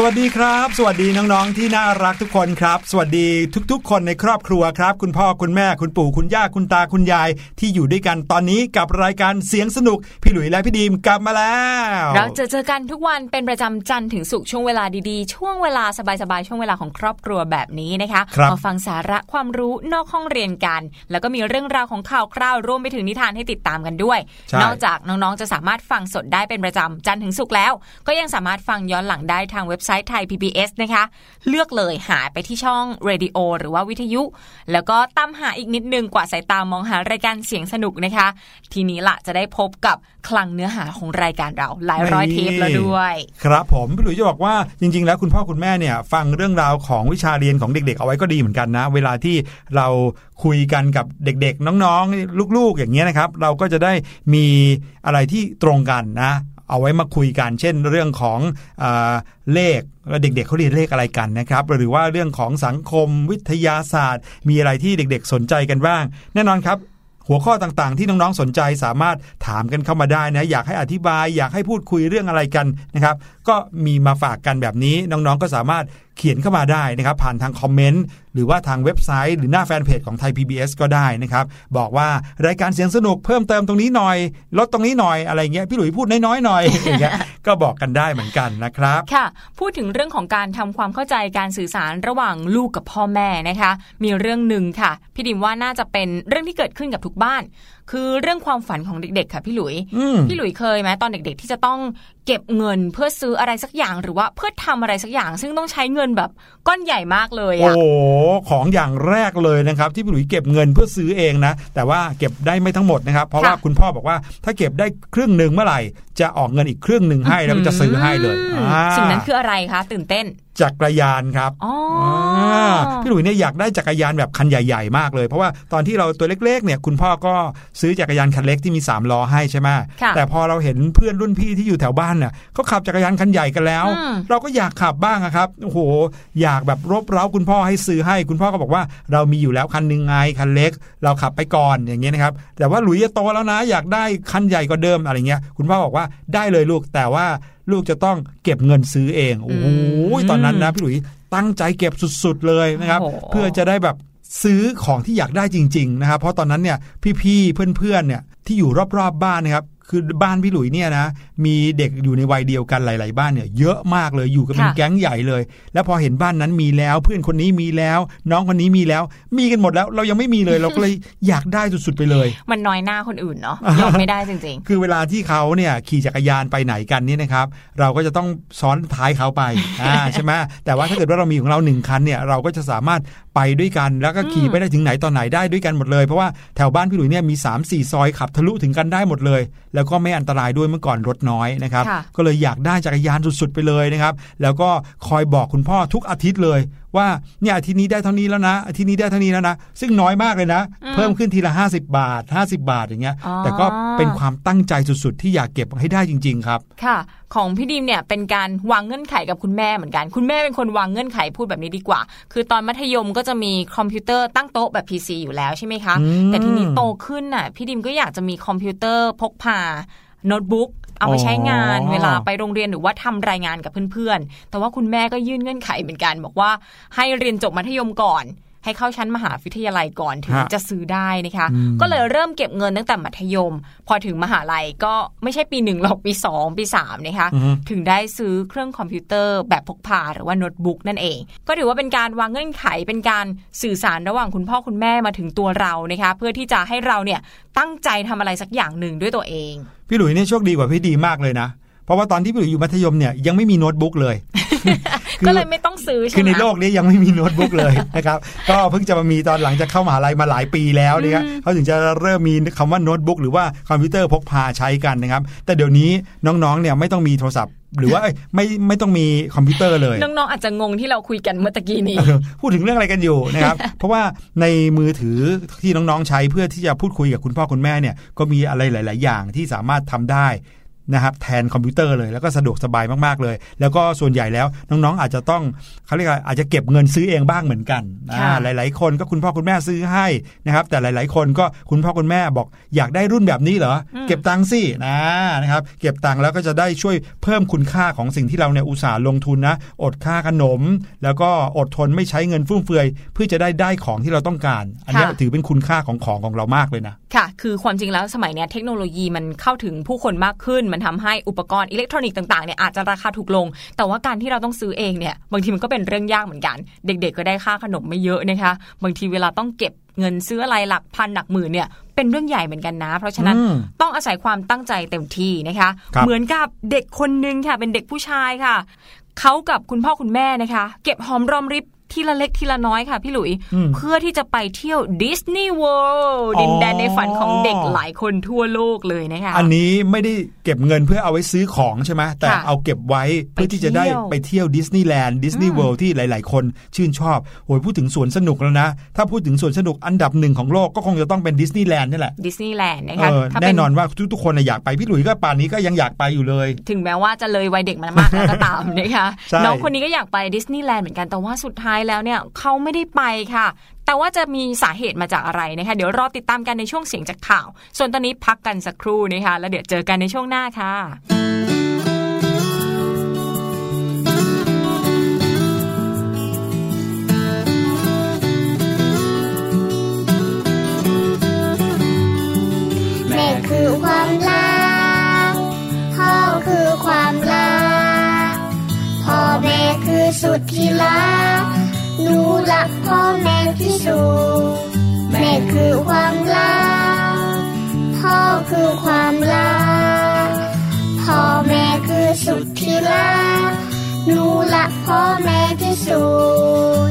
สวัสดีครับ สวัสดีน้องๆ ที่น่ารักทุกคนครับ สวัสดีทุกๆ คนในครอบครัวครับ คุณพ่อคุณแม่คุณปู่คุณย่าคุณตาคุณยาย ที่อยู่ด้วยกันตอนนี้กับรายการเสียงสนุก พี่หลุยและพี่ดีมกลับมาแล้ว เราจะเจอกันทุกวันเป็นประจำจันทร์ถึงศุกร์ช่วงเวลาดีๆ ช่วงเวลาสบายๆช่วงเวลาของครอบครัวแบบนี้นะคะครับมาฟังสาระความรู้นอกห้องเรียนกัน แล้วก็มีเรื่องราวของข่าวคราวรวมไปถึงนิทานให้ติดตามกันด้วยใช่นอกจากน้องๆจะสามารถฟังสดได้เป็นประจำจันทร์ถึงศุกร์แล้ว ก็ยังสามารถฟังย้อนหลังได้ทางเว็บไซต์ไทย PBS นะคะ เลือกเลยหาไปที่ช่องเรดิโอหรือว่าวิทยุ แล้วก็ตามหาอีกนิดนึงกว่าสายตามองหารายการเสียงสนุกนะคะ ทีนี้ละจะได้พบกับคลังเนื้อหาของรายการเราหลายร้อยเทปแล้วด้วย ครับผมพี่หลุยจะบอกว่าจริง ๆ แล้วคุณพ่อคุณแม่เนี่ยฟังเรื่องราวของวิชาเรียนของเด็ก ๆ เอาไว้ก็ดีเหมือนกันนะ เวลาที่เราคุยกันกับเด็กๆ น้องๆ ลูกๆ อย่างเงี้ยนะครับ เราก็จะได้มีอะไรที่ตรงกันนะ เอาไว้มาคุยกัน เช่นเรื่องของอเลขแล้วเด็กๆเขาเรียนเลขอะไรกันนะครับ หรือว่าเรื่องของสังคมวิทยาศาสตร์ มีอะไรที่เด็ก ๆ สนใจกันบ้าง แน่นอนครับหัวข้อต่างๆ ที่น้องๆ สนใจสามารถถามกันเข้ามาได้นะ อยากให้อธิบายอยากให้พูดคุยเรื่องอะไรกันนะครับ ก็มีมาฝากกันแบบนี้น้องๆ ก็สามารถ เขียนเข้ามาได้นะครับ ผ่านทางคอมเมนต์หรือว่าทางเว็บไซต์ หรือหน้าแฟนเพจของไทย PBS ก็ได้นะครับ บอกว่ารายการเสียงสนุกเพิ่มเติมตรงนี้หน่อย ลดตรงนี้หน่อยอะไรเงี้ยพี่หลุยพูดน้อยๆหน่อยอย่างเงี้ยก็บอกกันได้เหมือนกันนะครับค่ะ พูดถึงเรื่องของการทำความเข้าใจการสื่อสารระหว่างลูกกับพ่อแม่นะคะ มีเรื่องหนึ่งค่ะ พี่ดิมว่าน่าจะเป็นเรื่องที่เกิดขึ้นกับทุกบ้าน คือเรื่องความฝันของเด็กๆ ค่ะพี่หลุยอืมพี่หลุยเคยไหมตอนเด็กๆ ที่จะต้อง เก็บเงินเพื่อซื้ออะไรสักอย่างหรือว่าเพื่อทำอะไรสักอย่าง ซึ่งต้องใช้เงินแบบก้อนใหญ่มากเลยโอ้อะโหของอย่างแรกเลยนะครับที่พี่หลุยเก็บเงินเพื่อซื้อเองนะ แต่ว่าเก็บได้ไม่ทั้งหมดนะครับ เพราะว่าคุณพ่อบอกว่าถ้าเก็บได้ครึ่งหนึ่งเมื่อไหร่ จะออกเงินอีกครึ่งหนึ่งให้แล้วก็จะซื้อให้เลยอืมอ่าสิ่งนั้นคืออะไรคะตื่นเต้นจักรยานครับอ๋ออาพี่หลุยเนี่ยอยากได้จักรยานแบบคันใหญ่ๆมากเลย เพราะว่าตอนที่เราตัวเล็กๆเนี่ยคุณพ่อก็ซื้อจักรยานคันเล็กที่มี3ล้อให้ใช่ไหมค่ะแต่พอเราเห็นเพื่อนรุ่นพี่ที่อยู่แถวบ้านเนี่ยเขาขับจักรยานคันใหญ่กันแล้วอืมเราก็อยากขับบ้างอะครับโอ้โห อยากแบบรบเร้าคุณพ่อให้ซื้อให้คุณพ่อก็บอกว่า เรามีอยู่แล้วคันหนึ่งไงคันเล็ก เราขับไปก่อนอย่างเงี้ยนะครับ แต่ว่าหลุยจะโตแล้วนะ อยากได้คันใหญ่กว่าเดิมอะไรเงี้ยคุณพ่อบอกว่าได้เลยลูกแต่ว่าลูกจะต้องเก็บเงินซื้อเองโอ้โหตอนนั้นนะพี่หลุยตั้งใจเก็บสุดๆเลยนะครับโอ้โหเพื่อจะได้แบบซื้อของที่อยากได้จริง ๆ นะครับ เพราะตอนนั้นเนี่ยพี่ๆเพื่อนๆเนี่ยที่อยู่รอบๆบ้านนะครับ คือบ้านพี่หลุยเนี่ยนะมีเด็กอยู่ในวัยเดียวกันหลาย ๆ บ้านเนี่ยเยอะมากเลยอยู่กันเป็นค่ะแก๊งใหญ่เลย แล้วพอเห็นบ้านนั้นมีแล้ว เพื่อนคนนี้มีแล้ว น้องคนนี้มีแล้ว มีกันหมดแล้วเรายังไม่มีเลยเราก็เลยอยากได้สุด ๆ ไปเลย มันน้อยหน้าคนอื่นเนาะยอมไม่ได้จริงคือเวลาที่เขาเนี่ยขี่จักรยานไปไหนกันเนี่ยนะครับ เราก็จะต้องซ้อนท้ายเขาไปอ่าใช่ไหมแต่ว่าถ้าเกิดว่าเรามีของเราหนึ่งคันเนี่ยเราก็จะสามารถ ไปด้วยกันแล้วก็ขี่ไปได้ถึงไหนตอนไหนได้ด้วยกันหมดเลย เพราะว่าแถวบ้านพี่หลุยเนี่ยมี 3 4 ซอยขับทะลุถึงกันได้หมดเลย แล้วก็ไม่อันตรายด้วยเมื่อก่อนรถน้อยนะครับค่ะก็เลยอยากได้จักรยานสุดๆไปเลยนะครับแล้วก็คอยบอกคุณพ่อทุกอาทิตย์เลยว่าเนี่ยอาทิตย์นี้ได้เท่านี้แล้วนะอาทิตย์นี้ได้เท่านี้แล้วนะ ซึ่งน้อยมากเลยนะ เพิ่มขึ้นทีละ 50 บาท 50 บาทอย่างเงี้ยอ๋อแต่ก็เป็นความตั้งใจสุดๆ ที่อยากเก็บให้ได้จริง ๆ ครับๆค่ะ ของพี่ดิมเนี่ยเป็นการวางเงื่อนไขกับคุณแม่เหมือนกัน คุณแม่เป็นคนวางเงื่อนไขพูดแบบนี้ดีกว่า คือตอนมัธยมก็จะมีคอมพิวเตอร์ตั้งโต๊ะแบบ PC อยู่แล้วใช่ไหมคะอืมแต่ทีนี้โตขึ้นน่ะพี่ดีมก็อยากจะมีคอมพิวเตอร์พกพาโน้ตบุ๊ก เอาไปใช้งานอ๋อเวลาไปโรงเรียนหรือว่าทำรายงานกับเพื่อนๆ แต่ว่าคุณแม่ก็ยื่นเงื่อนไขเหมือนกัน บอกว่าให้เรียนจบมัธยมก่อน ให้เข้าชั้นมหาวิทยาลัยก่อนถึงฮะจะซื้อได้นะคะอืมก็เลยเริ่มเก็บเงินตั้งแต่มัธยม พอถึงมหาลัยก็ไม่ใช่ปีหนึ่งหรอกปีสองปีสามนะคะอือฮึถึงได้ซื้อเครื่องคอมพิวเตอร์แบบพกพาหรือว่าโน้ตบุ๊กนั่นเอง ก็ถือว่าเป็นการวางเงื่อนไขเป็นการสื่อสารระหว่างคุณพ่อคุณแม่มาถึงตัวเรานะคะ เพื่อที่จะให้เราเนี่ยตั้งใจทำอะไรสักอย่างหนึ่งด้วยตัวเอง พี่หลุยเนี่ยโชคดีกว่าพี่ดีมมากเลยนะ เพราะว่าตอนที่พี่หลุยอยู่มัธยมเนี่ยยังไม่มีโน้ตบุ๊กเลยคือ ก็เลยไม่ต้องซื้อใช่คือไหมในโลกนี้ยังไม่มีโน้ตบุ๊กเลยนะครับก็เพิ่งจะมามีตอนหลังจากเข้ามหาลัยมาหลายปีแล้วเนี่ยเขาถึงจะเริ่มมีคำว่าโน้ตบุ๊กหรือว่าคอมพิวเตอร์พกพาใช้กันนะครับ แต่เดี๋ยวนี้น้องๆเนี่ยไม่ต้องมีโทรศัพท์หรือว่าเอ้ยไม่ไม่ต้องมีคอมพิวเตอร์เลย น้องๆอาจจะงงที่เราคุยกันเมื่อตะกี้นี้เออพูดถึงเรื่องอะไรกันอยู่นะครับ เพราะว่าในมือถือที่น้องๆใช้เพื่อที่จะพูดคุยกับคุณพ่อคุณแม่เนี่ยก็มีอะไรหลาย ๆ อย่างที่สามารถทำได้ นะครับแทนคอมพิวเตอร์เลยแล้วก็สะดวกสบายมากๆเลย แล้วก็ส่วนใหญ่แล้วน้องๆ อาจจะต้องเขาเรียกว่าอาจจะเก็บเงินซื้อเองบ้างเหมือนกันอ่าค่ะหลายๆ คนก็คุณพ่อคุณแม่ซื้อให้นะครับ แต่หลาย ๆ คนก็คุณพ่อคุณแม่บอกอยากได้รุ่นแบบนี้เหรอ เก็บตังค์สินะนะครับ เก็บตังค์แล้วก็จะได้ช่วยเพิ่มคุณค่าของสิ่งที่เราเนี่ยอุตส่าห์ลงทุนนะ อดค่าขนม แล้วก็อดทนไม่ใช้เงินฟุ่มเฟือย เพื่อจะได้ได้ของที่เราต้องการ อันเนี้ยค่ะถือเป็นคุณค่าของของของเรามากเลยนะค่ะ คือความจริงแล้วสมัยเนี้ยเทคโนโลยีมันเข้าถึงผู้คนมากขึ้น มันทำให้อุปกรณ์อิเล็กทรอนิกส์ต่างๆเนี่ยอาจจะราคาถูกลง แต่ว่าการที่เราต้องซื้อเองเนี่ยบางทีมันก็เป็นเรื่องยากเหมือนกัน เด็ก ๆ ก็ได้ค่าขนมไม่เยอะนะคะ บางทีเวลาต้องเก็บเงินซื้ออะไรหลักพันหลักหมื่นเนี่ยเป็นเรื่องใหญ่เหมือนกันนะ เพราะฉะนั้นอืมต้องอาศัยความตั้งใจเต็มที่นะคะครับเหมือนกับเด็กคนนึงค่ะเป็นเด็กผู้ชายค่ะเขากับคุณพ่อคุณแม่นะคะ เก็บหอมรอมริบ ทีละเล็กทีละน้อยค่ะพี่หลุยอืมเพื่อที่จะไปเที่ยวดิสนีย์เวิลด์ดินแดนในฝันของเด็กหลายคนทั่วโลกเลยนะคะอันนี้ไม่ได้เก็บเงินเพื่อเอาไว้ซื้อของใช่ไหมแต่ค่ะเอาเก็บไว้เพื่อที่จะได้ไปไปเที่ยวเที่ยวดิสนีย์แลนด์ดิสนีย์เวิลด์ที่หลาย ๆ คนชื่นชอบโอ้ยพูดถึงสวนสนุกแล้วนะ ถ้าพูดถึงสวนสนุกอันดับหนึ่งของโลกก็คงจะต้องเป็นดิสนีย์แลนด์นี่แหละดิสนีย์แลนด์นะเอคะอถ้าแน่เป็นนอนว่าทุกๆคนน่ะอยากไปพี่หลุยส์ก็ป่านนี้ก็ยังอยากไปอยู่เลย ถึงแม้ว่าจะเลยวัยเด็กมามากแล้วก็ตามนะคะใช่น้องคนนี้ก็อยากไปดิสนีย์แลนด์เหมือนกันแต่ว่าสุดท้ายแล้วเนี่ยเขาไม่ได้ไปค่ะ แต่ว่าจะมีสาเหตุมาจากอะไรนะคะ เดี๋ยวรอติดตามกันในช่วงเสียงจากข่าว ส่วนตอนนี้พักกันสักครู่นะคะ แล้วเดี๋ยวเจอกันในช่วงหน้าค่ะแม่คือความรักพ่อคือความรักพ่อแม่คือสุดที่รัก หนูรักพ่อแม่ที่สุด แม่คือความรัก พ่อคือความรัก พ่อแม่คือสุดที่รัก หนูรักพ่อแม่ที่สุด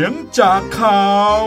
ยงจากข่าว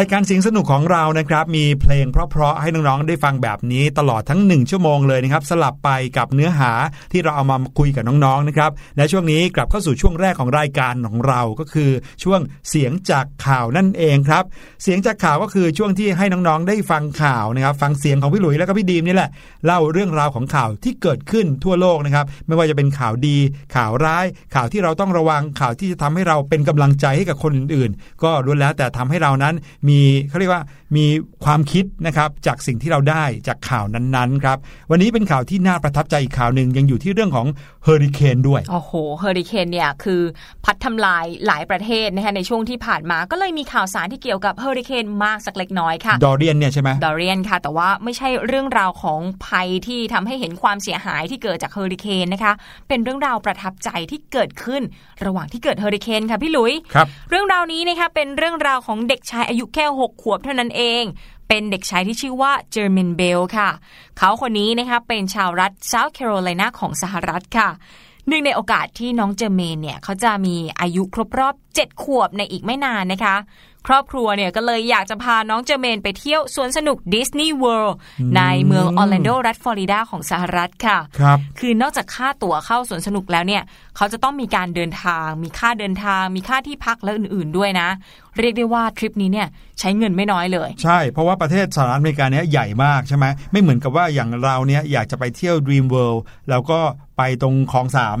รายการเสียงสนุกของเรานะครับมีเพลงเพราะๆให้น้องๆได้ฟังแบบนี้ตลอดทั้ง 1 ชั่วโมงเลยนะครับสลับไปกับเนื้อหาที่เราเอามาคุยกับน้องๆนะครับและช่วงนี้กลับเข้าสู่ช่วงแรกของรายการของเราก็คือช่วงเสียงจากข่าวนั่นเองครับเสียงจากข่าวก็คือช่วงที่ให้น้องๆได้ฟังข่าวนะครับฟังเสียงของพี่หลุยแล้วก็พี่ดีมนี่แหละเล่าเรื่องราวของข่าวที่เกิดขึ้นทั่วโลกนะครับไม่ว่าจะเป็นข่าวดี ข่าวร้าย ข่าวที่เราต้องระวังข่าวที่จะทำให้เราเป็นกำลังใจให้กับคนอื่น ๆ ก็ล้วนแล้วแต่ทำให้เรานั้นมีเขาเรียกว่ามีความคิดนะครับจากสิ่งที่เราได้จากข่าวนั้นๆครับวันนี้เป็นข่าวที่น่าประทับใจอีกข่าวหนึ่งยังอยู่ที่เรื่องของเฮอริเคนด้วยโอ้โหเฮอริเคนเนี่ยคือพัดทำลายหลายประเทศนะคะในช่วงที่ผ่านมาก็เลยมีข่าวสารที่เกี่ยวกับเฮอริเคนมากสักเล็กน้อยค่ะดอเรียนเนี่ยใช่ไหมดอเรียนค่ะ แต่ว่าไม่ใช่เรื่องราวของภัยที่ทำให้เห็นความเสียหายที่เกิดจากเฮอริเคนนะคะเป็นเรื่องราวประทับใจที่เกิดขึ้นระหว่างที่เกิดเฮอริเคนค่ะพี่หลุยครับเรื่องราวนี้นะคะเป็นเรื่องราวของเด็กชายอายุแค่ค่ 6 ขวบเท่านั้นเอง เป็นเด็กชายที่ชื่อว่าเจอร์เมนเบลค่ะ เขาคนนี้นะคะเป็นชาวรัฐเซาท์แคโรไลนาของสหรัฐค่ะเนื่องในโอกาสที่น้องเจอร์เมนเนี่ยเขาจะมีอายุครบรอบ 7 ขวบในอีกไม่นานนะคะ ครอบครัวเนี่ยก็เลยอยากจะพาน้องเจอร์เมนไปเที่ยวสวนสนุกดิสนีย์เวิลด์ในเมืองออร์แลนโดรัฐฟลอริดาของสหรัฐค่ะครับคือนอกจากค่าตั๋วเข้าสวนสนุกแล้วเนี่ยเขาจะต้องมีการเดินทาง มีค่าเดินทาง มีค่าที่พักและอื่นๆด้วยนะ เรียกได้ว่าทริปนี้เนี่ยใช้เงินไม่น้อยเลย ใช่เพราะว่าประเทศสหรัฐอเมริกาเนี้ยใหญ่มากใช่ไหมไม่เหมือนกับว่าอย่างเราเนี้ยอยากจะไปเที่ยว Dream World แล้วก็ไปตรงคลองสาม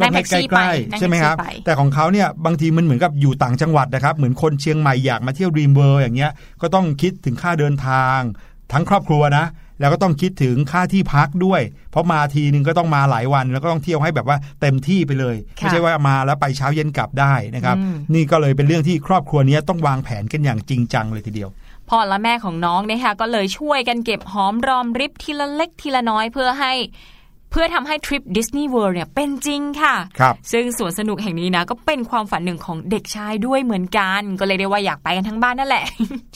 นั่งแท็กซี่ใกล้ไปนั่งๆใช่ไหมครับแท็กซี่ไปแต่ของเขาเนี่ยบางทีมันเหมือนกับอยู่ต่างจังหวัดนะครับ เหมือนคนเชียงใหม่อยากมาเที่ยว Dream World อย่างเงี้ยก็ต้องคิดถึงค่าเดินทาง ทั้งครอบครัวนะ แล้วก็ต้องคิดถึงค่าที่พักด้วย เพราะมาทีนึงก็ต้องมาหลายวัน แล้วก็ต้องเที่ยวให้แบบว่าเต็มที่ไปเลยค่ะไม่ใช่ว่ามาแล้วไปเช้าเย็นกลับได้นะครับอืมนี่ก็เลยเป็นเรื่องที่ครอบครัวนี้ต้องวางแผนกันอย่างจริงจังเลยทีเดียวพ่อและแม่ของน้องเนี่ยค่ะก็เลยช่วยกันเก็บหอมรอมริบทีละเล็กทีละน้อยเพื่อให้ เพื่อทำให้ทริปดิสนีย์เวิลด์เนี่ยเป็นจริงค่ะครับซึ่งสวนสนุกแห่งนี้นะก็เป็นความฝันหนึ่งของเด็กชายด้วยเหมือนกัน ก็เลยได้ว่าอยากไปกันทั้งบ้านนั่นแหละ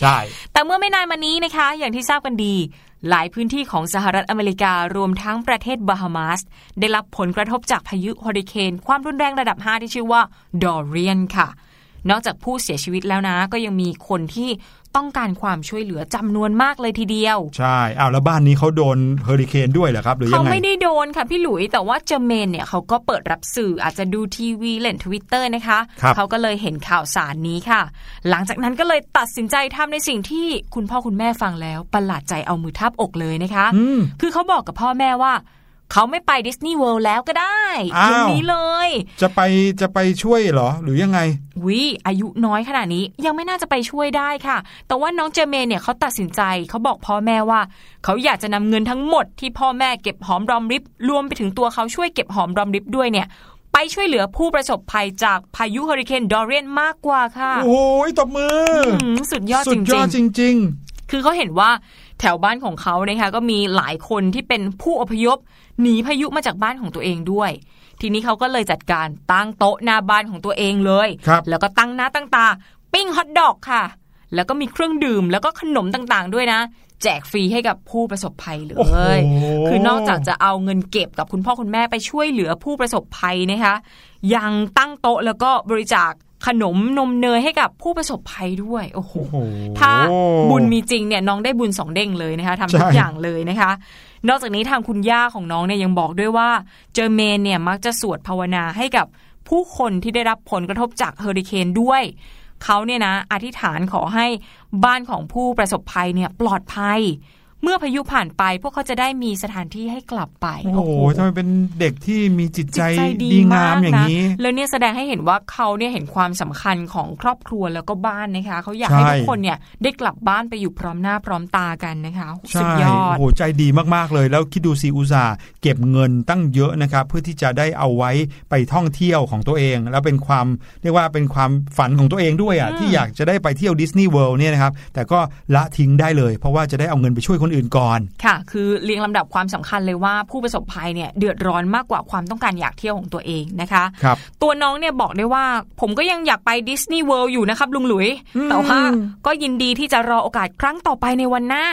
ใช่ แต่เมื่อไม่นานมานี้นะคะ อย่างที่ทราบกันดี หลายพื้นที่ของสหรัฐอเมริการวมทั้งประเทศบาฮามาส ได้รับผลกระทบจากพายุเฮอริเคนความรุนแรงระดับ 5 ที่ชื่อว่าดอเรียนค่ะนอกจากผู้เสียชีวิตแล้วนะ ก็ยังมีคนที่ต้องการความช่วยเหลือจำนวนมากเลยทีเดียว ใช่อ้าวแล้วบ้านนี้เขาโดนเฮอริเคนด้วยเหรอครับหรือยังไงเขาไม่ได้โดนค่ะพี่หลุยแต่ว่าเจอร์เมนเนี่ยเขาก็เปิดรับสื่ออาจจะดูทีวีเล่นทวิตเตอร์นะคะครับเขาก็เลยเห็นข่าวสารนี้ค่ะ หลังจากนั้นก็เลยตัดสินใจทำในสิ่งที่คุณพ่อคุณแม่ฟังแล้วประหลาดใจเอามือทับอกเลยนะคะอืมคือเขาบอกกับพ่อแม่ว่า เขาไม่ไปดิสนีย์เวิลด์แล้วก็ได้อ้าวอย่างนี้เลย จะไปจะไปช่วยเหรอ หรือยังไงวิอายุน้อยขนาดนี้ยังไม่น่าจะไปช่วยได้ค่ะ แต่ว่าน้องเจเมนเนี่ยเขาตัดสินใจเขาบอกพ่อแม่ว่า เขาอยากจะนำเงินทั้งหมดที่พ่อแม่เก็บหอมรอมริบรวมไปถึงตัวเขาช่วยเก็บหอมรอมริบด้วยเนี่ยไปช่วยเหลือผู้ประสบภัยจากพายุเฮอริเคนดอเรียนมากกว่าค่ะ โอ้ยตบมืออืมสุดยอดสุจดริยอดงจริงๆคือเขาเห็นว่า แถวบ้านของเขานะคะก็มีหลายคนที่เป็นผู้อพยพหนีพายุมาจากบ้านของตัวเองด้วย ทีนี้เขาก็เลยจัดการตั้งโต๊ะหน้าบ้านของตัวเองเลยครับแล้วก็ตั้งหน้าตั้งตา ปิ้งฮอทดอกค่ะ แล้วก็มีเครื่องดื่มแล้วก็ขนมต่างๆ ด้วยนะแจกฟรีให้กับผู้ประสบภัยเลโอ้โหยคือนอกจากจะเอาเงินเก็บกับคุณพ่อคุณแม่ไปช่วยเหลือผู้ประสบภัยนะคะ ยังตั้งโต๊ะแล้วก็บริจาค ขนมนมเนยให้กับผู้ประสบภัยด้วยโอ้โหโอ้โห ถ้าบุญมีจริงเนี่ยน้องได้บุญสองเด้งเลยนะคะทำทุกใช่อย่างเลยนะคะ นอกจากนี้ทางคุณย่าของน้องเนี่ยยังบอกด้วยว่า เจอเมนเนี่ยมักจะสวดภาวนาให้กับผู้คนที่ได้รับผลกระทบจากเฮอริเคนด้วยเขาเนี่ยนะอธิษฐานขอให้บ้านของผู้ประสบภัยเนี่ยปลอดภัย เมื่อพายุผ่านไปพวกเขาจะได้มีสถานที่ให้กลับไป โอ้โหทำไมเป็นเด็กที่มีจิตใจจิตใจดีงามอย่างนะนี้ แล้วเนี่ยแสดงให้เห็นว่าเขาเนี่ยเห็นความสำคัญของครอบครัวแล้วก็บ้านนะคะ เขาอยากให้ใช่ทุกคนเนี่ยได้กลับบ้านไปอยู่พร้อมหน้าพร้อมตากันนะคะสุใช่ดยอดโอ้โหใจดีมากๆเลย แล้วคิดดูซีอุตสาห์เก็บเงินตั้งเยอะนะครับเพื่อที่จะได้เอาไว้ไปท่องเที่ยวของตัวเอง แล้วเป็นความเรียกว่าเป็นความฝันของตัวเองด้วยอะอืมที่อยากจะได้ไปเที่ยวดิสนีย์เวิลด์เนี่ยนะครับแต่ก็ละทิ้งได้เลย เพราะว่าจะได้เอาเงินไปช่วยคนอื่นก่อน ค่ะ คือเรียงลำดับความสำคัญเลยว่าผู้ประสบภัยเนี่ยเดือดร้อนมากกว่าความต้องการอยากเที่ยวของตัวเองนะคะครับตัวน้องเนี่ยบอกได้ว่า ผมก็ยังอยากไปดิสนีย์เวิลด์อยู่นะครับลุงหลุยอืมแต่ว่าก็ยินดีที่จะรอโอกาสครั้งต่อไปในวันหน้า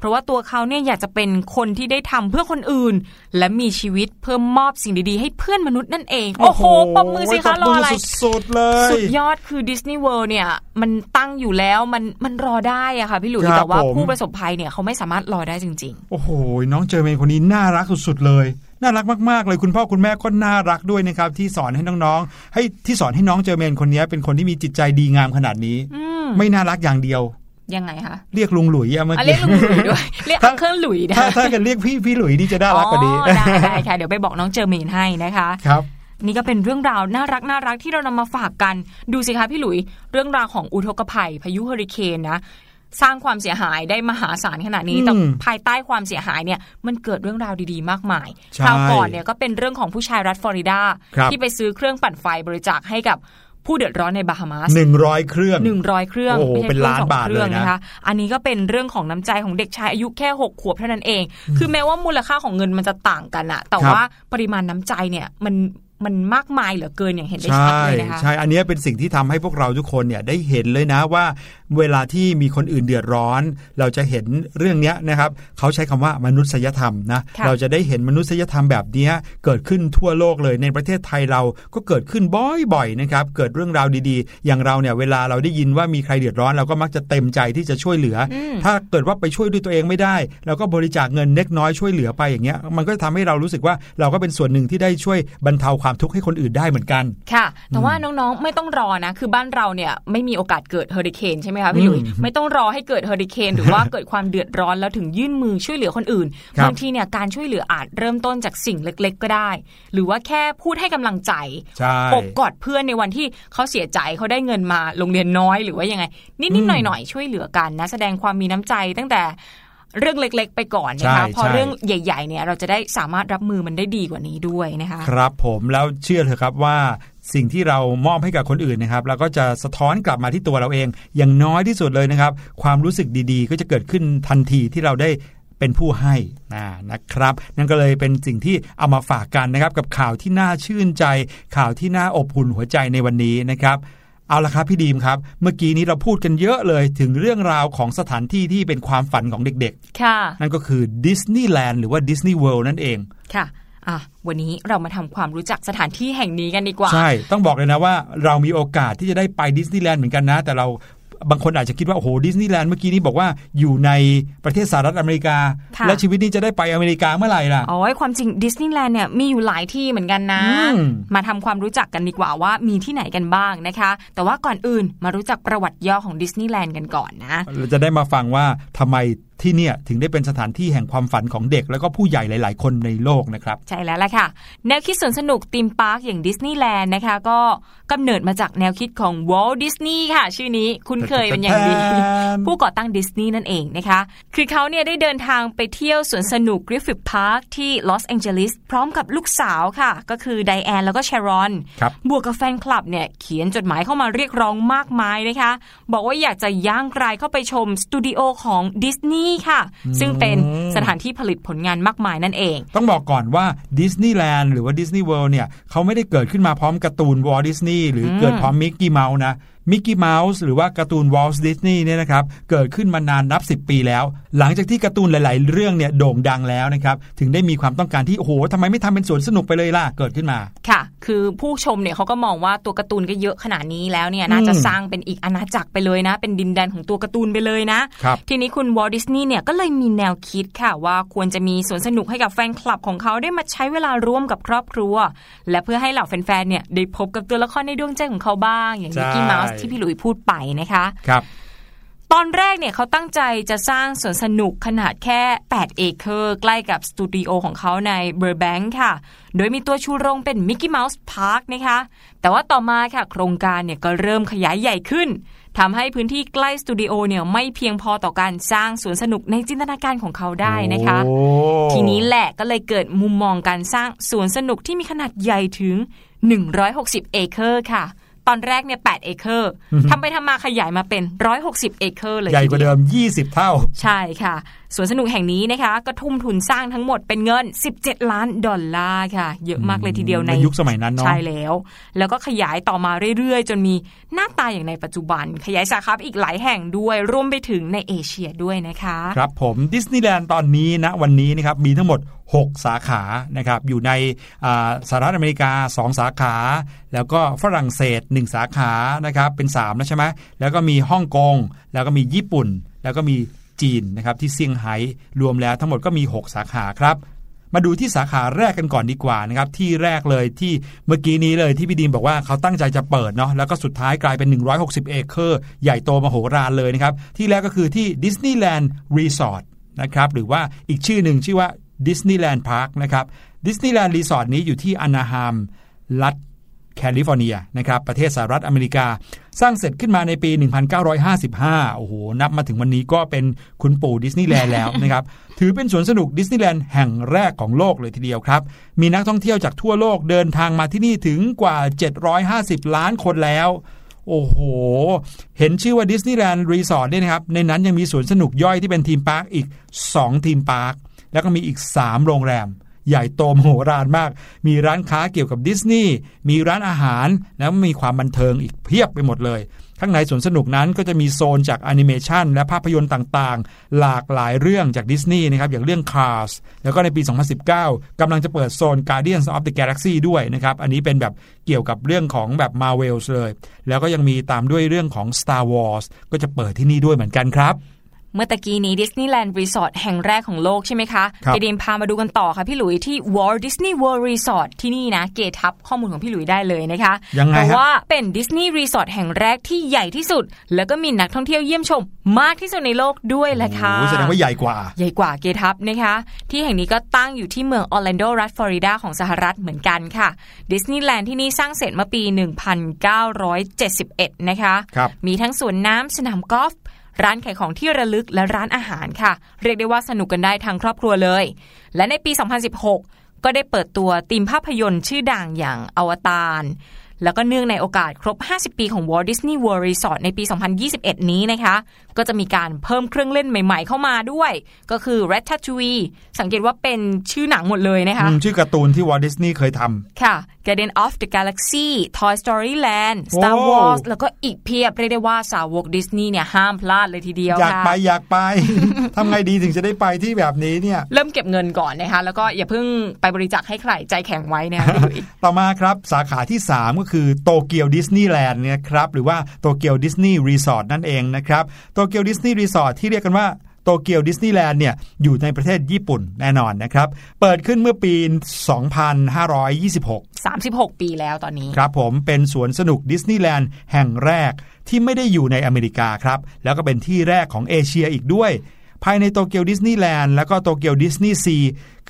เพราะว่าตัวเขาเนี่ยอยากจะเป็นคนที่ได้ทำเพื่อคนอื่น และมีชีวิตเพื่อมอบสิ่งดีๆ ให้เพื่อนมนุษย์นั่นเอง โอ้โหปมมือสิคะรออะไรสุดๆเลยสุดยอดคือดิสนีย์เวิลด์เนี่ย มันตั้งอยู่แล้วมันมันรอได้อะค่ะพี่หลุยครับแต่ว่าผมผู้ประสบภัยเนี่ยเขาไม่สามารถรอได้จริงโอ้โห น้องเจอเมนคนนี้น่ารักสุดๆเลยน่ารักมากๆเลยคุณพ่อคุณแม่ก็น่ารักด้วยนะครับ ที่สอนให้น้องๆ ให้ที่สอนให้น้องเจอเมนคนนี้เป็นคนที่มีจิตใจดีงามขนาดนี้ๆอืมไม่น่ารักอย่างเดียว ยังไงคะเรียกลุงหลุยอะเมื่ออะกี้เรียกลุงหลุยด้วยเรียกอังเคิลหลุยนะถ้าถ้ากันเรียกพี่พี่หลุยนี่จะน่ารักกว่านี้อ๋อได้ได้ค่ะเดี๋ยวไปบอกน้องเจอเมนให้นะคะครับนี่ก็เป็นเรื่องราวน่ารักน่ารักที่เรานำมาฝากกัน ดูสิคะพี่หลุย เรื่องราวของอุทกภัย พายุเฮอริเคนนะ สร้างความเสียหายได้มหาศาลขนาดนี้อืมแต่ภายใต้ความเสียหายเนี่ย มันเกิดเรื่องราวดีๆ มากมายใช่คราวก่อนเนี่ยก็เป็นเรื่องของผู้ชายรัฐฟลอริดาครับที่ไปซื้อเครื่องปั่นไฟบริจาคให้กับ ผู้เดือดร้อนในบาฮามาสหนึ่งร้อยเครื่องหนึ่งร้อยเครื่องโอ้โหไม่ใช่เป็นครื่องล้านสองบาทเครื่องเลยนะนะคะ อันนี้ก็เป็นเรื่องของน้ำใจของเด็กชายอายุแค่หกขวบเท่านั้นเอง คือแม้ว่ามูลค่าของเงินมันจะต่างกันอะแต่ครับว่าปริมาณน้ำใจเนี่ยมัน มันมากมายเหลือเกินอย่างเห็นได้ใช่ชัดเลยนะคะใช่อันเนี้ยเป็นสิ่งที่ทำให้พวกเราทุกคนเนี่ยได้เห็นเลยนะว่า เวลาที่มีคนอื่นเดือดร้อน เราจะเห็นเรื่องเนี้ยนะครับเขาใช้คำว่ามนุษยธรรมนะค่ะเราจะได้เห็นมนุษยธรรมแบบเนี้ยเกิดขึ้นทั่วโลกเลยในประเทศไทยเราก็เกิดขึ้นบ่อยๆนะครับเกิดเรื่องราวดีๆ อย่างเราเนี่ยเวลาเราได้ยินว่ามีใครเดือดร้อนเราก็มักจะเต็มใจที่จะช่วยเหลืออมถ้าเกิดว่าไปช่วยด้วยตัวเองไม่ได้เราก็บริจาคเงินเล็กน้อยช่วยเหลือไปอย่างเงี้ยมันก็จะทำให้เรารู้สึกว่าเราก็เป็นส่วนหนึ่งที่ได้ช่วยบรรเทาความทุกข์ให้คนอื่นได้เหมือนกัน ค่ะ แต่ว่าน้องๆไม่ต้องรอนะ คือบ้านเราเนี่ยไม่มีโอกาสเกิดเฮอริเคนใช่ไหมคะพี่หลุยอืมไม่ต้องรอให้เกิดเฮอริเคนหรือว่าเกิดความเดือดร้อนแล้วถึงยื่นมือช่วยเหลือคนอื่นครับบางทีเนี่ยการช่วยเหลืออาจเริ่มต้นจากสิ่งเล็ก ๆ ก็ได้ หรือว่าแค่พูดให้กำลังใจใช่อบกอดเพื่อนในวันที่เขาเสียใจเขาได้เงินมาโรงเรียนน้อยหรือว่ายังไงนิดๆหน่อยๆช่วยเหลือกันนะ แสดงความมีน้ำใจตั้งแต่ เรื่องเล็กๆ ไปก่อนนะคะใช่พอใช่เรื่องใหญ่ๆเนี่ยเราจะได้สามารถรับมือมันได้ดีกว่านี้ด้วยนะคะครับผมแล้วเชื่อเถอะครับว่าสิ่งที่เรามอบให้กับคนอื่นนะครับเราก็จะสะท้อนกลับมาที่ตัวเราเอง อย่างน้อยที่สุดเลยนะครับ ความรู้สึกดีๆ ก็จะเกิดขึ้นทันทีที่เราได้เป็นผู้ให้นะนะครับ นั่นก็เลยเป็นสิ่งที่เอามาฝากกันนะครับ กับข่าวที่น่าชื่นใจ ข่าวที่น่าอบอุ่นหัวใจในวันนี้นะครับ เอาละครับพี่ดีมครับ เมื่อกี้นี้เราพูดกันเยอะเลยถึงเรื่องราวของสถานที่ที่เป็นความฝันของเด็กค่ะๆนั่นก็คือดิสนีย์แลนด์หรือว่าดิสนีย์เวิลด์นั่นเอง ค่ะอะวันนี้เรามาทำความรู้จักสถานที่แห่งนี้กันดีกว่า ใช่ ต้องบอกเลยนะว่าเรามีโอกาสที่จะได้ไปดิสนีย์แลนด์เหมือนกันนะ แต่เรา บางคนอาจจะคิดว่า โอ้โหดิสนีย์แลนด์เมื่อกี้นี้บอกว่าอยู่ในประเทศสหรัฐอเมริกาค่ะและชีวิตนี้จะได้ไปอเมริกาเมื่อไหร่ล่ะอ๋อความจริงดิสนีย์แลนด์เนี่ยมีอยู่หลายที่เหมือนกันนะอืมมาทำความรู้จักกันดีกว่าว่ามีที่ไหนกันบ้างนะคะ แต่ว่าก่อนอื่นมารู้จักประวัติย่อของดิสนีย์แลนด์กันก่อนนะเราจะได้มาฟังว่าทำไม ที่เนี่ยถึงได้เป็นสถานที่แห่งความฝันของเด็ก แล้วก็ผู้ใหญ่หลาย ๆ คนในโลกนะครับ ใช่แล้วล่ะค่ะ แนวคิดสวนสนุก theme park อย่างดิสนีย์แลนด์นะคะ ก็กำเนิดมาจากแนวคิดของวอลต์ ดิสนีย์ค่ะ ชื่อนี้คุ้นเคยเป็นอย่างดี ผู้ก่อตั้งดิสนีย์นั่นเองนะคะ คือเขาเนี่ยได้เดินทางไปเที่ยวสวนสนุกกริฟฟิธพาร์คที่ลอสแองเจลิสพร้อมกับลูกสาวค่ะ ก็คือไดแอนแล้วก็แชรอนครับบวกกับแฟนคลับเนี่ยเขียนจดหมายเข้ามาเรียกร้องมากมายนะคะ บอกว่าอยากจะย่างกรายเข้าไปชมสตูดิโอของดิสนีย์ค่ะ ซึ่งเป็นสถานที่ผลิตผลงานมากมายนั่นเอง ต้องบอกก่อนว่าดิสนีย์แลนด์หรือว่าดิสนีย์เวิลด์เนี่ยเขาไม่ได้เกิดขึ้นมาพร้อมการ์ตูนวอลดิสนีย์หรือเกิดพร้อมมิกกี้เมาส์นะ มิกกี้เมาส์หรือว่าการ์ตูนวอลดิสนีย์เนี่ยนะครับเกิดขึ้นมานานนับ 10 ปีแล้ว หลังจากที่การ์ตูนหลาย ๆ เรื่องเนี่ยโด่งดังแล้วนะครับถึงได้มีความต้องการที่โอ้โหทำไมไม่ทำเป็นสวนสนุกไปเลยล่ะเกิดขึ้นมา ค่ะ คือผู้ชมเนี่ยเขาก็มองว่าตัวการ์ตูนก็เยอะขนาดนี้แล้วเนี่ยน่าจะอืมสร้างเป็นอีกอาณาจักรไปเลยนะ เป็นดินแดนของตัวการ์ตูนไปเลยนะครับทีนี้คุณวอลดิสนีย์เนี่ยก็เลยมีแนวคิดค่ะว่าควรจะมีสวนสนุกให้กับแฟนคลับของเขาได้มาใช้เวลาร่วมกับครอบครัว และเพื่อให้เหล่าแฟน ๆ เนี่ยได้พบกับตัวละครในดวงใจของเขาบ้าง อย่างใช่มิกกี้เมาส์ที่พี่หลุยพูดไปนะคะครับตอนแรกเนี่ยเขาตั้งใจจะสร้างสวนสนุกขนาดแค่ 8 เอเคอร์ ใกล้กับสตูดิโอของเขาในเบอร์แบงค์ค่ะ โดยมีตัวชูโรงเป็นมิกกี้เมาส์พาร์คนะคะ แต่ว่าต่อมาค่ะ โครงการเนี่ยก็เริ่มขยายใหญ่ขึ้นทำให้พื้นที่ใกล้สตูดิโอเนี่ยไม่เพียงพอต่อการสร้างสวนสนุกในจินตนาการของเขาได้นะคะโอ้ทีนี้แหละก็เลยเกิดมุมมองการสร้างสวนสนุกที่มีขนาดใหญ่ถึง 160 เอเคอร์ค่ะ ตอนแรกเนี่ย8เอเคอร์ทำไปทำมาขยายมาเป็น160เอเคอร์เลยใหญ่กว่าทีเดิยวม20เท่า ใช่ค่ะ สวนสนุกแห่งนี้นะคะ ก็ทุ่มทุนสร้างทั้งหมดเป็นเงิน 17 ล้านดอลลาร์ค่ะ เยอะมากเลยทีเดียวในในยุคสมัยนั้นเนาะใช่แล้ว แล้วก็ขยายต่อมาเรื่อยๆ จนมีหน้าตาอย่างในปัจจุบัน ขยายสาขาไปอีกหลายแห่งด้วยรวมไปถึงในเอเชียด้วยนะคะ ครับผมดิสนีย์แลนด์ตอนนี้นะวันนี้นะครับมีทั้งหมด 6 สาขานะครับอยู่ในอ่าสหรัฐอเมริกา 2 สาขา แล้วก็ฝรั่งเศส 1 สาขานะครับเป็น3แล้วใช่ไหมแล้วก็มีฮ่องกง แล้วก็มีญี่ปุ่น แล้วก็มี จีนนะครับที่เซี่ยงไฮ้รวมแล้วทั้งหมดก็มี 6 สาขาครับ มาดูที่สาขาแรกกันก่อนดีกว่านะครับที่แรกเลยที่เมื่อกี้นี้เลยที่พี่ดีมบอกว่าเขาตั้งใจจะเปิดเนาะแล้วก็สุดท้ายกลายเป็น 160 เอเคอร์ ใหญ่โตมโหฬารเลยนะครับที่แรกก็คือที่ดิสนีย์แลนด์รีสอร์ทนะครับหรือว่าอีกชื่อหนึ่งชื่อว่าดิสนีย์แลนด์พาร์คนะครับดิสนีย์แลนด์รีสอร์ทนี้อยู่ที่อนาไฮม์รัฐ แคลิฟอร์เนียนะครับประเทศสหรัฐอเมริกา สร้างเสร็จขึ้นมาในปี 1955 โอ้โห นับมาถึงวันนี้ก็เป็นคุณปู่ดิสนีย์แลนด์แล้วนะครับ ถือเป็นสวนสนุกดิสนีย์แลนด์แห่งแรกของโลกเลยทีเดียวครับ มีนักท่องเที่ยวจากทั่วโลกเดินทางมาที่นี่ถึงกว่า 750 ล้านคนแล้วโอ้โห เห็นชื่อว่าดิสนีย์แลนด์รีสอร์ทเนี่ยนะครับ ในนั้นยังมีสวนสนุกย่อยที่เป็น theme park อีก 2 theme park แล้วก็มีอีก 3 โรงแรม ใหญ่โตมโหฬารมาก มีร้านค้าเกี่ยวกับดิสนีย์มีร้านอาหารแล้วมีความบันเทิงอีกเพียบไปหมดเลย ข้างในสวนสนุกนั้นก็จะมีโซนจากแอนิเมชันและภาพยนตร์ต่างๆ หลากหลายเรื่องจากดิสนีย์นะครับอย่างเรื่อง Cars แล้วก็ในปี 2019กำลังจะเปิดโซน Guardians of the Galaxy ด้วยนะครับ อันนี้เป็นแบบเกี่ยวกับเรื่องของแบบ Marvel เลย แล้วก็ยังมีตามด้วยเรื่องของ Star Wars ก็จะเปิดที่นี่ด้วยเหมือนกันครับ เมื่อตะกี้นี้ดิสนีย์แลนด์รีสอร์ทแห่งแรกของโลกใช่ไหมคะครับไปเดมพามาดูกันต่อค่ะพี่หลุยที่ Walt Disney World Resort ที่นี่นะเกทับข้อมูลของพี่หลุยได้เลยนะคะยังไงเพราะฮะว่าเป็นดิสนีย์รีสอร์ทแห่งแรกที่ใหญ่ที่สุด แล้วก็มีนักท่องเที่ยวเยี่ยมชม มากที่สุดในโลกด้วยแหละค่ะโอ้โหแสดงว่าใหญ่กว่า ใหญ่กว่าเกทับนะคะ ที่แห่งนี้ก็ตั้งอยู่ที่เมืองออร์แลนโดรัฐฟลอริดาของสหรัฐเหมือนกันค่ะดิสนีย์แลนด์ที่นี่สร้างเสร็จเมื่อปี 1971 นะคะครับมีทั้งสวนน้ำสนามกอล์ฟ ร้านขายของที่ระลึกและร้านอาหารค่ะ เรียกได้ว่าสนุกกันได้ทั้งครอบครัวเลย และในปี 2016 ก็ได้เปิดตัวธีมภาพยนตร์ชื่อดังอย่างอวตารแล้วก็เนื่องในโอกาสครบ 50 ปีของ Walt Disney World Resort ในปี 2021 นี้นะคะ ก็จะมีการเพิ่มเครื่องเล่นใหม่ ๆ เข้ามาด้วย ก็คือ Ratatouille สังเกตว่าเป็นชื่อหนังหมดเลยนะคะอืมชื่อการ์ตูนที่วอลดิสนีย์เคยทำค่ะ Guardian of the Galaxy Toy Story Land โอ้ Star Wars แล้วก็อีกเพียบเรียกได้ว่าสาวกดิสนีย์เนี่ยห้ามพลาดเลยทีเดียวอยากค่ะไปอยากไปทำไงดีถึงจะได้ไปที่แบบนี้เนี่ยเริ่มเก็บเงินก่อนนะคะแล้วก็อย่าเพิ่งไปบริจาคให้ใครใจแข็งไว้นะคะพี่หลุยต่อมาครับสาขาที่ 3 ก็คือโตเกียวดิสนีย์แลนด์เนี่ยครับหรือว่าโตเกียวดิสนีย์รีสอร์ทนั่นเองนะครับโตเกียวดิสนีย์รีสอร์ทที่เรียกกันว่า โตเกียวดิสนีย์แลนด์เนี่ยอยู่ในประเทศญี่ปุ่นแน่นอนนะครับ เปิดขึ้นเมื่อปี 2526 36 ปีแล้วตอนนี้ ครับผมเป็นสวนสนุกดิสนีย์แลนด์แห่งแรกที่ไม่ได้อยู่ในอเมริกาครับ แล้วก็เป็นที่แรกของเอเชียอีกด้วย ภายในโตเกียวดิสนีย์แลนด์แล้วก็โตเกียวดิสนีย์ซี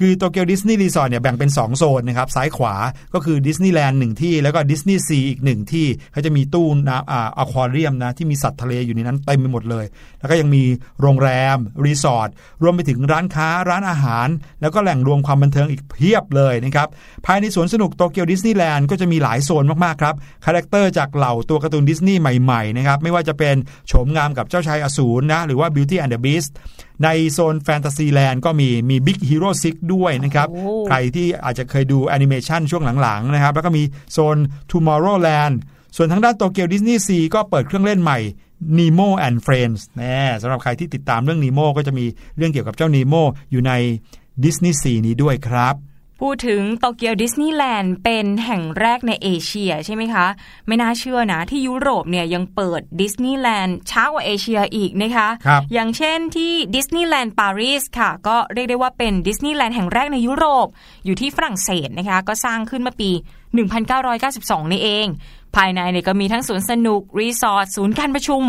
คือโตเกียวดิสนีย์รีสอร์ทเนี่ยแบ่งเป็น 2 โซนนะครับ ซ้ายขวาก็คือดิสนีย์แลนด์หนึ่งที่ แล้วก็ดิสนีย์ซีอีกหนึ่งที่เขาจะมีตู้น้ำอ่าอควาเรียมนะ ที่มีสัตว์ทะเลอยู่ในนั้นเต็มไปหมดเลย แล้วก็ยังมีโรงแรม รีสอร์ทรวมไปถึงร้านค้าร้านอาหาร แล้วก็แหล่งรวมความบันเทิงอีกเพียบเลยนะครับภายในสวนสนุกโตเกียวดิสนีย์แลนด์ก็จะมีหลายโซนมากๆครับ character จากเหล่าตัวการ์ตูนดิสนีย์ใหม่ๆนะครับไม่ว่าจะเป็นโฉมงามกับเจ้าชายอสูรนะหรือว่า Beauty and the Beast ในโซนแฟนตาซีแลนด์ก็มีมี Big Hero 6 ด้วยนะครับโอ้ใครที่อาจจะเคยดูแอนิเมชันช่วงหลังๆนะครับ แล้วก็มีโซน Tomorrowland ส่วนทางด้านโตเกียวดิสนีย์ซีก็เปิดเครื่องเล่นใหม่ Nemo and Friends แน่สำหรับใครที่ติดตามเรื่อง Nemo ก็จะมีเรื่องเกี่ยวกับเจ้า Nemo อยู่ใน Disney ซีนี้ด้วยครับ พูดถึงโตเกียวดิสนีย์แลนด์เป็นแห่งแรกในเอเชียใช่ไหมคะ ไม่น่าเชื่อนะที่ยุโรปเนี่ยยังเปิดดิสนีย์แลนด์ช้ากว่าเอเชียอีกนะคะครับอย่างเช่นที่ดิสนีย์แลนด์ปารีสค่ะ ก็เรียกได้ว่าเป็นดิสนีย์แลนด์แห่งแรกในยุโรป อยู่ที่ฝรั่งเศสนะคะ ก็สร้างขึ้นมาปี 1992 นี่เอง ภายในเนี่ยก็มีทั้งสวนสนุก รีสอร์ทศูนย์การประชุม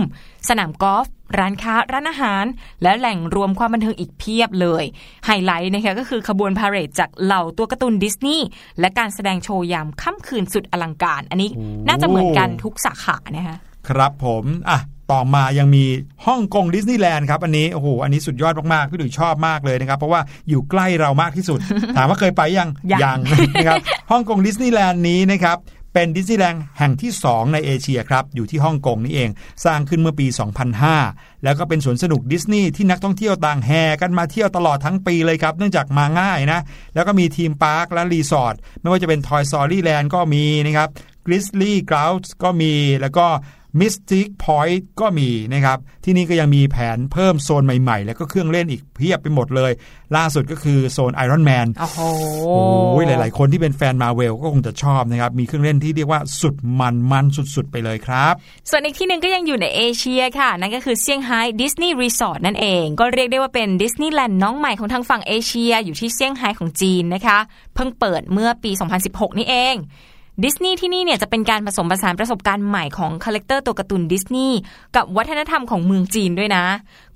สนามกอล์ฟ ร้านค้าร้านอาหาร และแหล่งรวมความบันเทิงอีกเพียบเลย ไฮไลท์นะคะก็คือขบวนพาเหรดจากเหล่าตัวการ์ตูนดิสนีย์และการแสดงโชว์ยามค่ำคืนสุดอลังการ อันนี้น่าจะเหมือนกันทุกสาขานะคะครับผมอะต่อมายังมีฮ่องกงดิสนีย์แลนด์ครับอันนี้โอ้โหอันนี้สุดยอดมากๆ พี่หลุยชอบมากเลยนะครับ เพราะว่าอยู่ใกล้เรามากที่สุด ถามว่าเคยไปยังยังนะครับฮ่องกงดิสนีย์แลนด์นี้นะครับ เป็นดิสนีย์แลนด์แห่งที่ 2 ในเอเชียครับอยู่ที่ฮ่องกงนี่เอง สร้างขึ้นเมื่อปี 2005 แล้วก็เป็นสวนสนุกดิสนีย์ที่นักท่องเที่ยวต่างแห่กันมาเที่ยวตลอดทั้งปีเลยครับ เนื่องจากมาง่ายนะ แล้วก็มี theme park และรีสอร์ทไม่ว่าจะเป็น Toy Story Land ก็มีนะครับ Grizzly Ground ก็มีแล้วก็ Mystic Point ก็มีนะครับ ที่นี่ก็ยังมีแผนเพิ่มโซนใหม่ๆ แล้วก็เครื่องเล่นอีกเพียบไปหมดเลย ล่าสุดก็คือโซน Iron Man โอ้โหโอ้ยหลายๆ คนที่เป็นแฟนมาเวลก็คงจะชอบนะครับ มีเครื่องเล่นที่เรียกว่าสุดมันมันสุดๆ ไปเลยครับ ส่วนอีกที่หนึ่งก็ยังอยู่ในเอเชียค่ะ นั่นก็คือเซี่ยงไฮ้ดิสนีย์รีสอร์ทนั่นเอง ก็เรียกได้ว่าเป็นดิสนีย์แลนด์น้องใหม่ของทางฝั่งเอเชีย อยู่ที่เซี่ยงไฮ้ของจีนนะคะ เพิ่งเปิดเมื่อปี 2016 นี่เอง ดิสนีย์ที่นี่เนี่ยจะเป็นการผสมผสานประสบการณ์ใหม่ของคาแรคเตอร์ตัวการ์ตูนดิสนีย์กับวัฒนธรรมของเมืองจีนด้วยนะ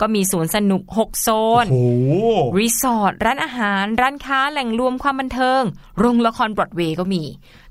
ก็มีสวนสนุก 6 โซนโอ้โหรีสอร์ทร้านอาหาร ร้านค้าแหล่งรวมความบันเทิง โรงละครบรอดเวย์ก็มี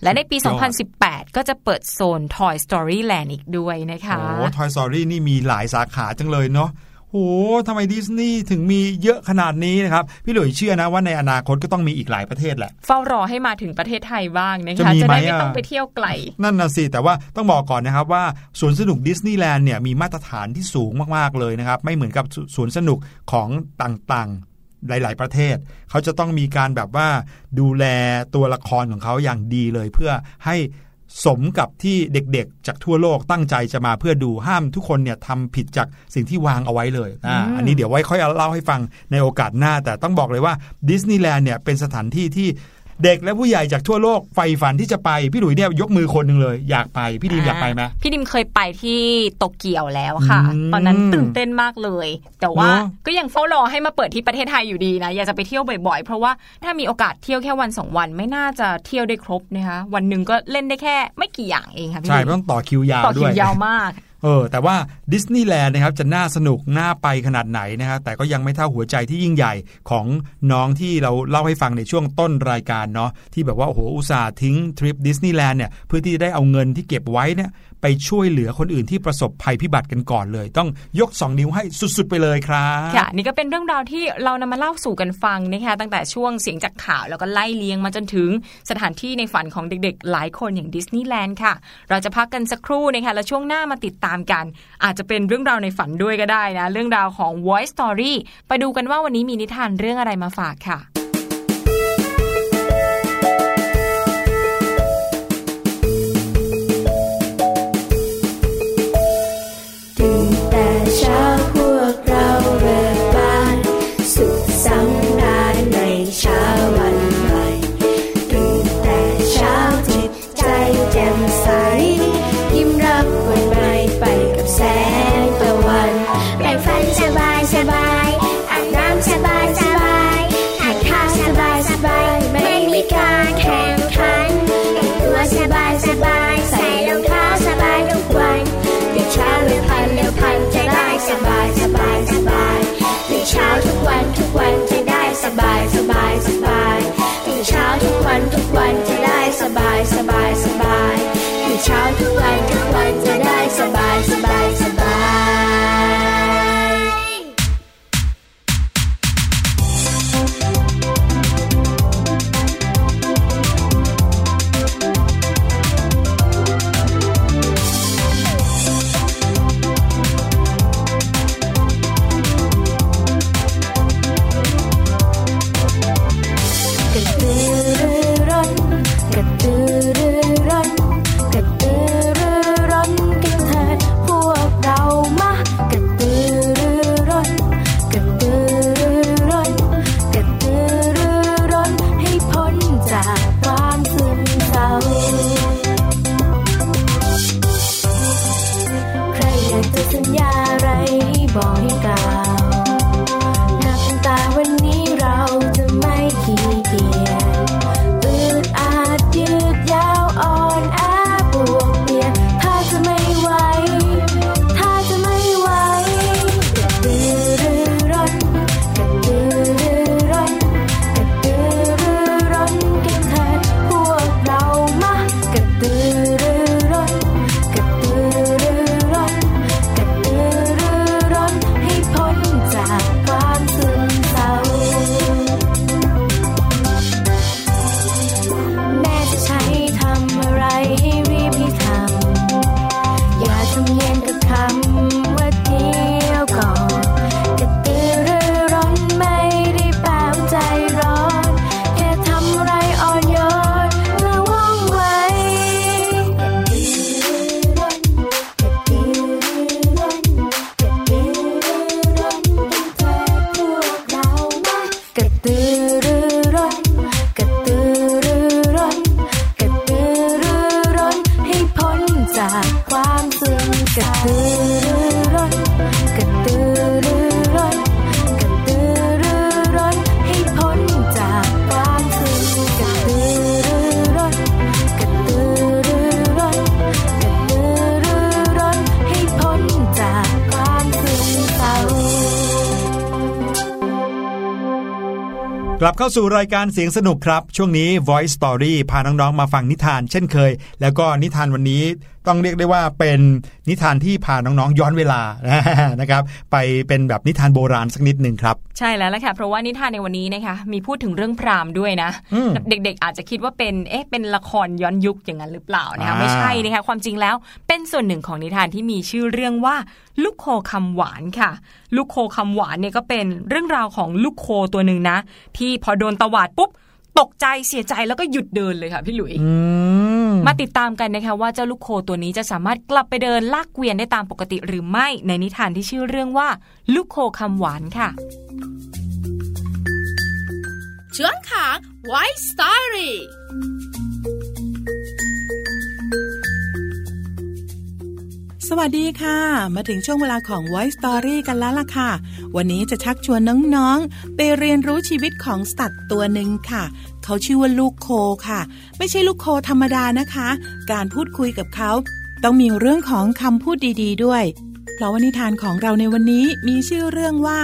และในปีสุดยอด2018 ก็จะเปิดโซน Toy Story Land อีกด้วยนะคะ โอ้ Toy Story นี่มีหลายสาขาจังเลยเนาะ โอ้ทำไมดิสนีย์ถึงมีเยอะขนาดนี้นะครับ พี่หลุยเชื่อนะว่าในอนาคตก็ต้องมีอีกหลายประเทศแหละ เฝ้ารอให้มาถึงประเทศไทยบ้างนะจะคะมีจะไหมได้ไม่อะต้องไปเที่ยวไกล นั่นน่ะสิ แต่ว่าต้องบอกก่อนนะครับว่าสวนสนุกดิสนีย์แลนด์เนี่ยมีมาตรฐานที่สูงมากๆเลยนะครับ ไม่เหมือนกับสสวนสนุกของต่างๆหลาย ๆ ประเทศ เขาจะต้องมีการแบบว่าดูแลตัวละครของเขาอย่างดีเลย เพื่อให้ สมกับที่เด็กๆ จากทั่วโลกตั้งใจจะมาเพื่อดูห้ามทุกคนเนี่ยทำผิดจากสิ่งที่วางเอาไว้เลยอ่าอืมอันนี้เดี๋ยวไว้ค่อยเล่าให้ฟังในโอกาสหน้า แต่ต้องบอกเลยว่าดิสนีย์แลนด์เนี่ยเป็นสถานที่ที่ เด็กและผู้ใหญ่จากทั่วโลกใฝ่ฝันที่จะไป พี่หลุยเนี่ยยกมือคนหนึ่งเลย อยากไปพี่ดีมอยากไปไหมพี่ดิมเคยไปที่โตเกียวแล้วค่ะอืมตอนนั้นตื่นเต้นมากเลย แต่ว่าเนอะก็ยังเฝ้ารอให้มาเปิดที่ประเทศไทยอยู่ดีนะอยากจะไปเที่ยวบ่อยๆ เพราะว่าถ้ามีโอกาสเที่ยวแค่วันสองวันไม่น่าจะเที่ยวได้ครบนะคะวันหนึ่งก็เล่นได้แค่ ไม่กี่อย่างเองค่ะพี่ใช่ดิมต้องต่อคิวยาวต่อด้คิววยยาวมาก เออแต่ว่าดิสนีย์แลนด์นะครับจะน่าสนุกน่าไปขนาดไหนนะครับแต่ก็ยังไม่เท่าหัวใจที่ยิ่งใหญ่ของน้องที่เราเล่าให้ฟังในช่วงต้นรายการเนาะที่แบบว่าโอ้โหอุตส่าห์ทิ้งทริปดิสนีย์แลนด์เนี่ยเพื่อที่จะได้เอาเงินที่เก็บไว้เนี่ย ไปช่วยเหลือคนอื่นที่ประสบภัยพิบัติกันก่อนเลย ต้องยก 2 นิ้วให้สุดๆไปเลยครับค่ะนี่ก็เป็นเรื่องราวที่เรานำมาเล่าสู่กันฟังนะคะตั้งแต่ช่วงเสียงจากข่าวแล้วก็ไล่เลียงมาจนถึงสถานที่ในฝันของเด็กๆ หลายคนอย่างดิสนีย์แลนด์ค่ะ เราจะพักกันสักครู่นะคะแล้วช่วงหน้ามาติดตามกัน อาจจะเป็นเรื่องราวในฝันด้วยก็ได้นะ เรื่องราวของ Voice Story ไปดูกันว่าวันนี้มีนิทานเรื่องอะไรมาฝากค่ะ เช้าทุกวันทุกวันจะได้สบายสบายสบาย สู่รายการเสียงสนุกครับ ช่วงนี้ Voice Story พาน้องๆมาฟังนิทานเช่นเคย แล้วก็นิทานวันนี้ ต้องเรียกได้ว่าเป็นนิทานที่พาน้องๆ ย้อนเวลานะครับ ไปเป็นแบบนิทานโบราณสักนิดหนึ่งครับ ใช่แล้วละค่ะ เพราะว่านิทานในวันนี้นะคะมีพูดถึงเรื่องพราหมณ์ด้วยนะอืมเด็กๆ อาจจะคิดว่าเป็นเอ๊ะเป็นละครย้อนยุคอย่างนั้นหรือเปล่านะคะอ่าไม่ใช่นะคะความจริงแล้วเป็นส่วนหนึ่งของนิทานที่มีชื่อเรื่องว่าลูกโคคำหวานค่ะ ลูกโคคำหวานเนี่ยก็เป็นเรื่องราวของลูกโคตัวหนึ่งนะ ที่พอโดนตวาดปุ๊บตกใจเสียใจแล้วก็หยุดเดินเลยค่ะพี่หลุยอื มมาติดตามกันนะคะว่าเจ้าลูกโคตัวนี้จะสามารถกลับไปเดินลากเกวียนได้ตามปกติหรือไม่ในนิทานที่ชื่อเรื่องว่า ลูกโคคำหวานค่ะช่วงของ White Story สวัสดีค่ะ มาถึงช่วงเวลาของ Voice Story กันแล้วล่ะค่ะ วันนี้จะชักชวนน้องๆ ไปเรียนรู้ชีวิตของสัตว์ตัวหนึ่งค่ะ เขาชื่อว่าลูกโคค่ะ ไม่ใช่ลูกโคธรรมดานะคะ การพูดคุยกับเขา ต้องมีเรื่องของคำพูดดี ๆ ด้วย เพราะว่านิทานของเราในวันนี้มีชื่อเรื่องว่า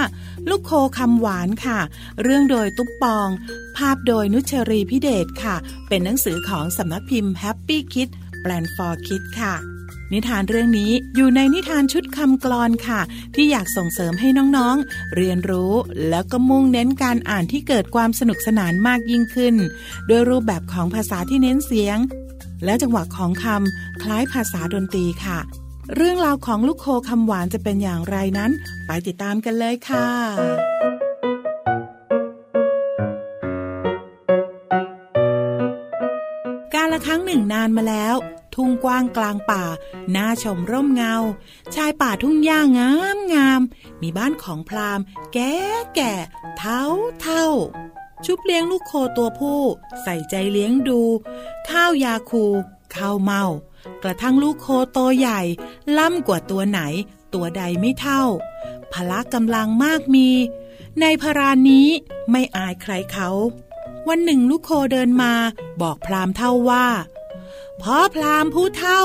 ลูกโคคำหวานค่ะ เรื่องโดยตุ๊บปอง ภาพโดยนุชรีพิเดชค่ะ เป็นหนังสือของสำนักพิมพ์ Happy Kid แปลน for Kids ค่ะ นิทานเรื่องนี้อยู่ในนิทานชุดคำกลอนค่ะ ที่อยากส่งเสริมให้น้องๆ เรียนรู้แล้วก็มุ่งเน้นการอ่านที่เกิดความสนุกสนานมากยิ่งขึ้น โดยรูปแบบของภาษาที่เน้นเสียง และจังหวะของคำคล้ายภาษาดนตรีค่ะ เรื่องราวของลูกโคคำหวานจะเป็นอย่างไรนั้น ไปติดตามกันเลยค่ะการละครั้งหนึ่งนานมาแล้ว ทุ่งกว้างกลางป่าน่าชมร่มเงา ชายป่าทุ่งหญ้างามงาม มีบ้านของพราหมณ์ แก่แก่เท่าเท่าชุบเลี้ยงลูกโคตัวผู้ ใส่ใจเลี้ยงดู ข้าวยาคู ข้าวเมา กระทั่งลูกโคโตใหญ่ ล่ำกว่าตัวไหน ตัวใดไม่เท่า พละกำลังมากมี ในพรานนี้ไม่อายใครเขา วันหนึ่งลูกโคเดินมา บอกพรามเท่าว่า พ่อพรามผู้เท่า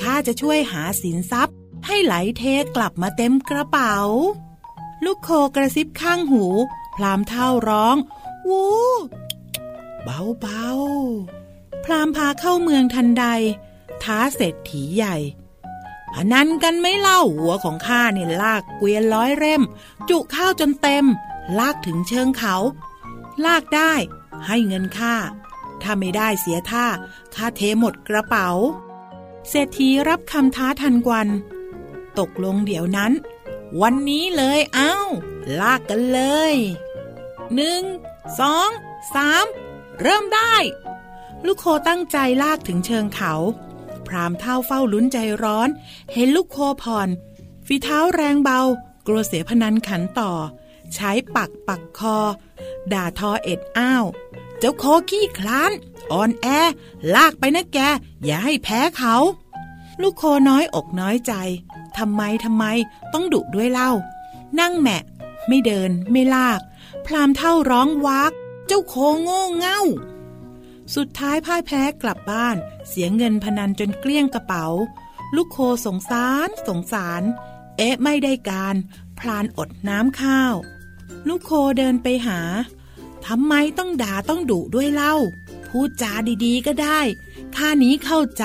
ข้าจะช่วยหาสินทรัพย์ ให้ไหลเทกลับมาเต็มกระเป๋า ลูกโคกระซิบข้างหู พรามเท่าร้องวูเบาเบาๆพรามพาเข้าเมืองทันใด ท้าเศรษฐีใหญ่พนันกันไม่เล่าหัวของข้าเนี่ยลากเกวียนร้อยเร่ม จุข้าวจนเต็ม ลากถึงเชิงเขา ลากได้ให้เงินค่า ถ้าไม่ได้เสียท่าค่าเทหมดกระเป๋า เศรษฐีรับคำท้าทันวัน ตกลงเดี๋ยวนั้น วันนี้เลยเอ้า ลากกันเลยหนึ่งสองสามเริ่มได้ ลูกโคตั้งใจลากถึงเชิงเขา พรามเท่าเฝ้าลุ้นใจร้อน เห็นลูกโคผ่อน ฝีเท้าแรงเบา กลัวเสียพนันขันต่อ ใช้ปักปักคอ ด่าทอเอ็ดอ้าว เจ้าโคขี้คลานอ่อนแอ ลากไปนะแก อย่าให้แพ้เขา ลูกโคน้อยอกน้อยใจทำไมทำไมต้องดุด้วยเล่า นั่งแมะ ไม่เดินไม่ลาก พรามเท่าร้องวัก เจ้าโคโง่เง่า สุดท้ายพ่ายแพ้กลับบ้าน เสียเงินพนันจนเกลี้ยงกระเป๋า ลูกโคสงสารสงสาร เอ๊ะไม่ได้การพลานอดน้ำข้าว ลูกโคเดินไปหา ทำไมต้องด่าต้องดุด้วยเล่า พูดจาดีๆก็ได้ข้านี้เข้าใจ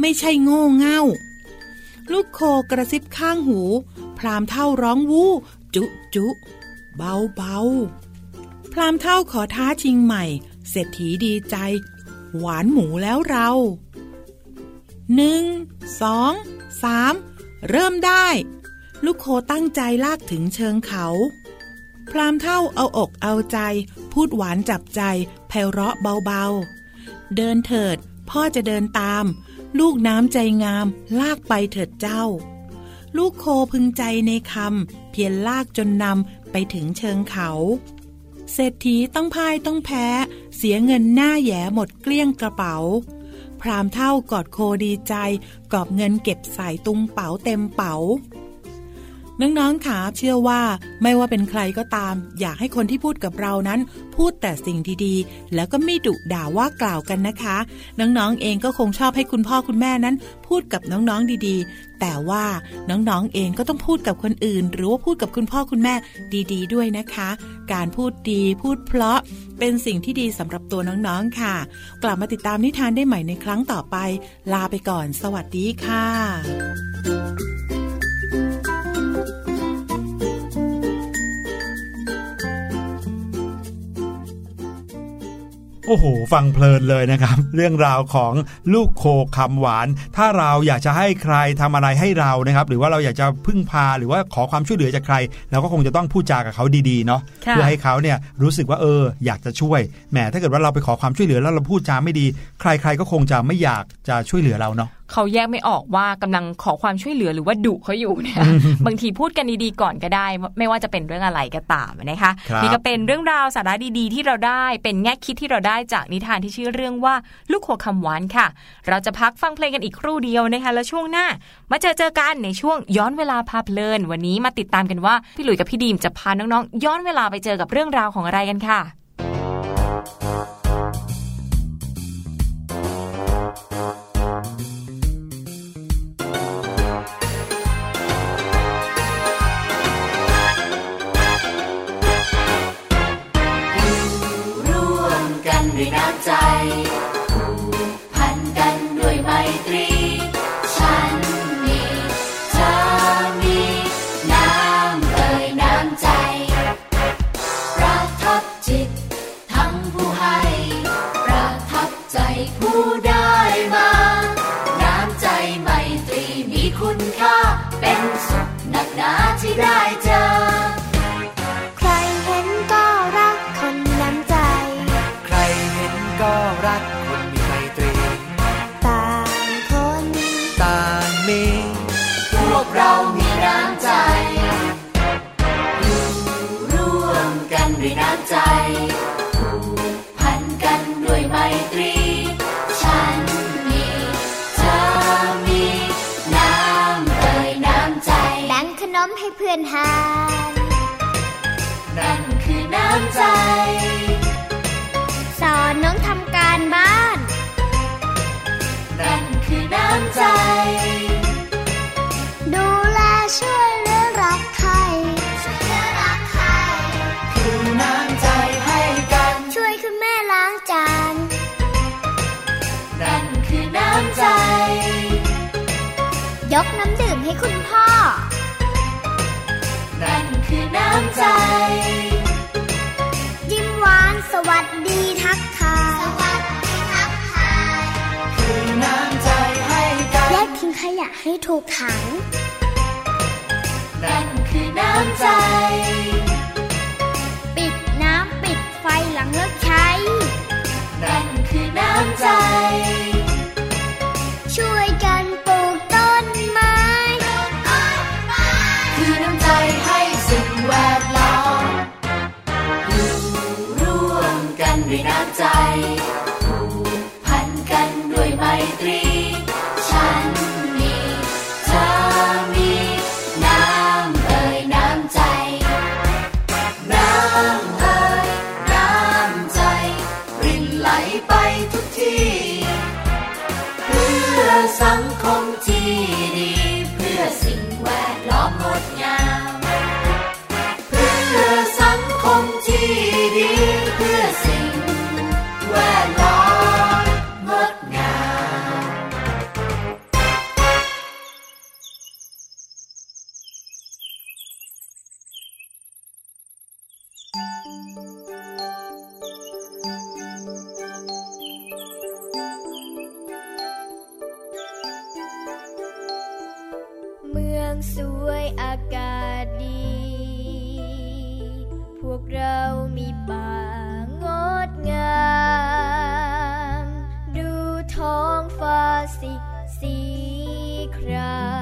ไม่ใช่โง่เง่า ลูกโคกระซิบข้างหู พรามเท่าร้องวู้ จุจุเบาเบาพรามเท่าขอท้าชิงใหม่ เศรษฐีดีใจ หวานหมูแล้วเราหนึ่งสองสามเริ่มได้ ลูกโคตั้งใจลากถึงเชิงเขา พรามเท่าเอาอกเอาใจ พูดหวานจับใจไพเราะเบาๆ เดินเถิด พ่อจะเดินตาม ลูกน้ำใจงาม ลากไปเถิดเจ้า ลูกโคพึงใจในคำเพียรลากจนนำไปถึงเชิงเขา เศรษฐีต้องพ่ายต้องแพ้ เสียเงินหน้าแย่หมดเกลี้ยงกระเป๋า พรามเท่ากอดโคดีใจ กอบเงินเก็บใส่ตุงเป๋าเต็มเป๋า น้องๆค่ะเชื่อว่าไม่ว่าเป็นใครก็ตาม อยากให้คนที่พูดกับเรานั้น พูดแต่สิ่งดีๆ แล้วก็ไม่ดุด่าว่ากล่าวกันนะคะ น้องๆเองก็คงชอบให้คุณพ่อคุณแม่นั้น พูดกับน้องๆดีๆ แต่ว่าน้องๆเองก็ต้องพูดกับคนอื่น หรือว่าพูดกับคุณพ่อคุณแม่ดี ๆ ด้วยนะคะ การพูดดีพูดเพราะเป็นสิ่งที่ดีสำหรับตัวน้องๆค่ะ กลับมาติดตามนิทานได้ใหม่ในครั้งต่อไป ลาไปก่อน สวัสดีค่ะ โอ้โห ฟังเพลินเลยนะครับ เรื่องราวของลูกโคคำหวาน ถ้าเราอยากจะให้ใครทำอะไรให้เรานะครับ หรือว่าเราอยากจะพึ่งพาหรือว่าขอความช่วยเหลือจากใครเราก็คงจะต้องพูดจากับเขาดีๆเนาะค่ะเพื่อให้เขาเนี่ยรู้สึกว่าเออ อยากจะช่วยแหมถ้าเกิดว่าเราไปขอความช่วยเหลือแล้วเราพูดจาไม่ดี ใครๆก็คงจะไม่อยากจะช่วยเหลือเราเนาะ เขาแยกไม่ออกว่ากำลังขอความช่วยเหลือหรือว่าดุเขาอยู่เนี่ยบางทีพูดกันดีๆก่อนก็ได้ ไม่ว่าจะเป็นเรื่องอะไรก็ตามนะคะครับนี่ก็เป็นเรื่องราวสาระดีๆ ที่เราได้เป็นแง่คิดที่เราได้จากนิทานที่ชื่อเรื่องว่าลูกหัวคำหวานค่ะ เราจะพักฟังเพลงกันอีกครู่เดียวนะคะแล้วช่วงหน้า มาเจอเจอกันในช่วงย้อนเวลาพาเพลิน วันนี้มาติดตามกันว่าพี่หลุยกับพี่ดีมจะพาน้องๆย้อนเวลาไปเจอกับเรื่องราวของอะไรกันค่ะ็นหาน นั่นคือน้ำใจ สอนน้องทำการบ้าน นั่นคือน้ำใจ ใจ ยิ้มหวานสวัสดีทักทายสวัสดีทักทายคือน้ำใจให้กันแยกทิ้งขยะให้ถูกถังนั่นคือน้ำใจ วกเรามีป่างดงาม ดูท้องฟ้าสิสีคราม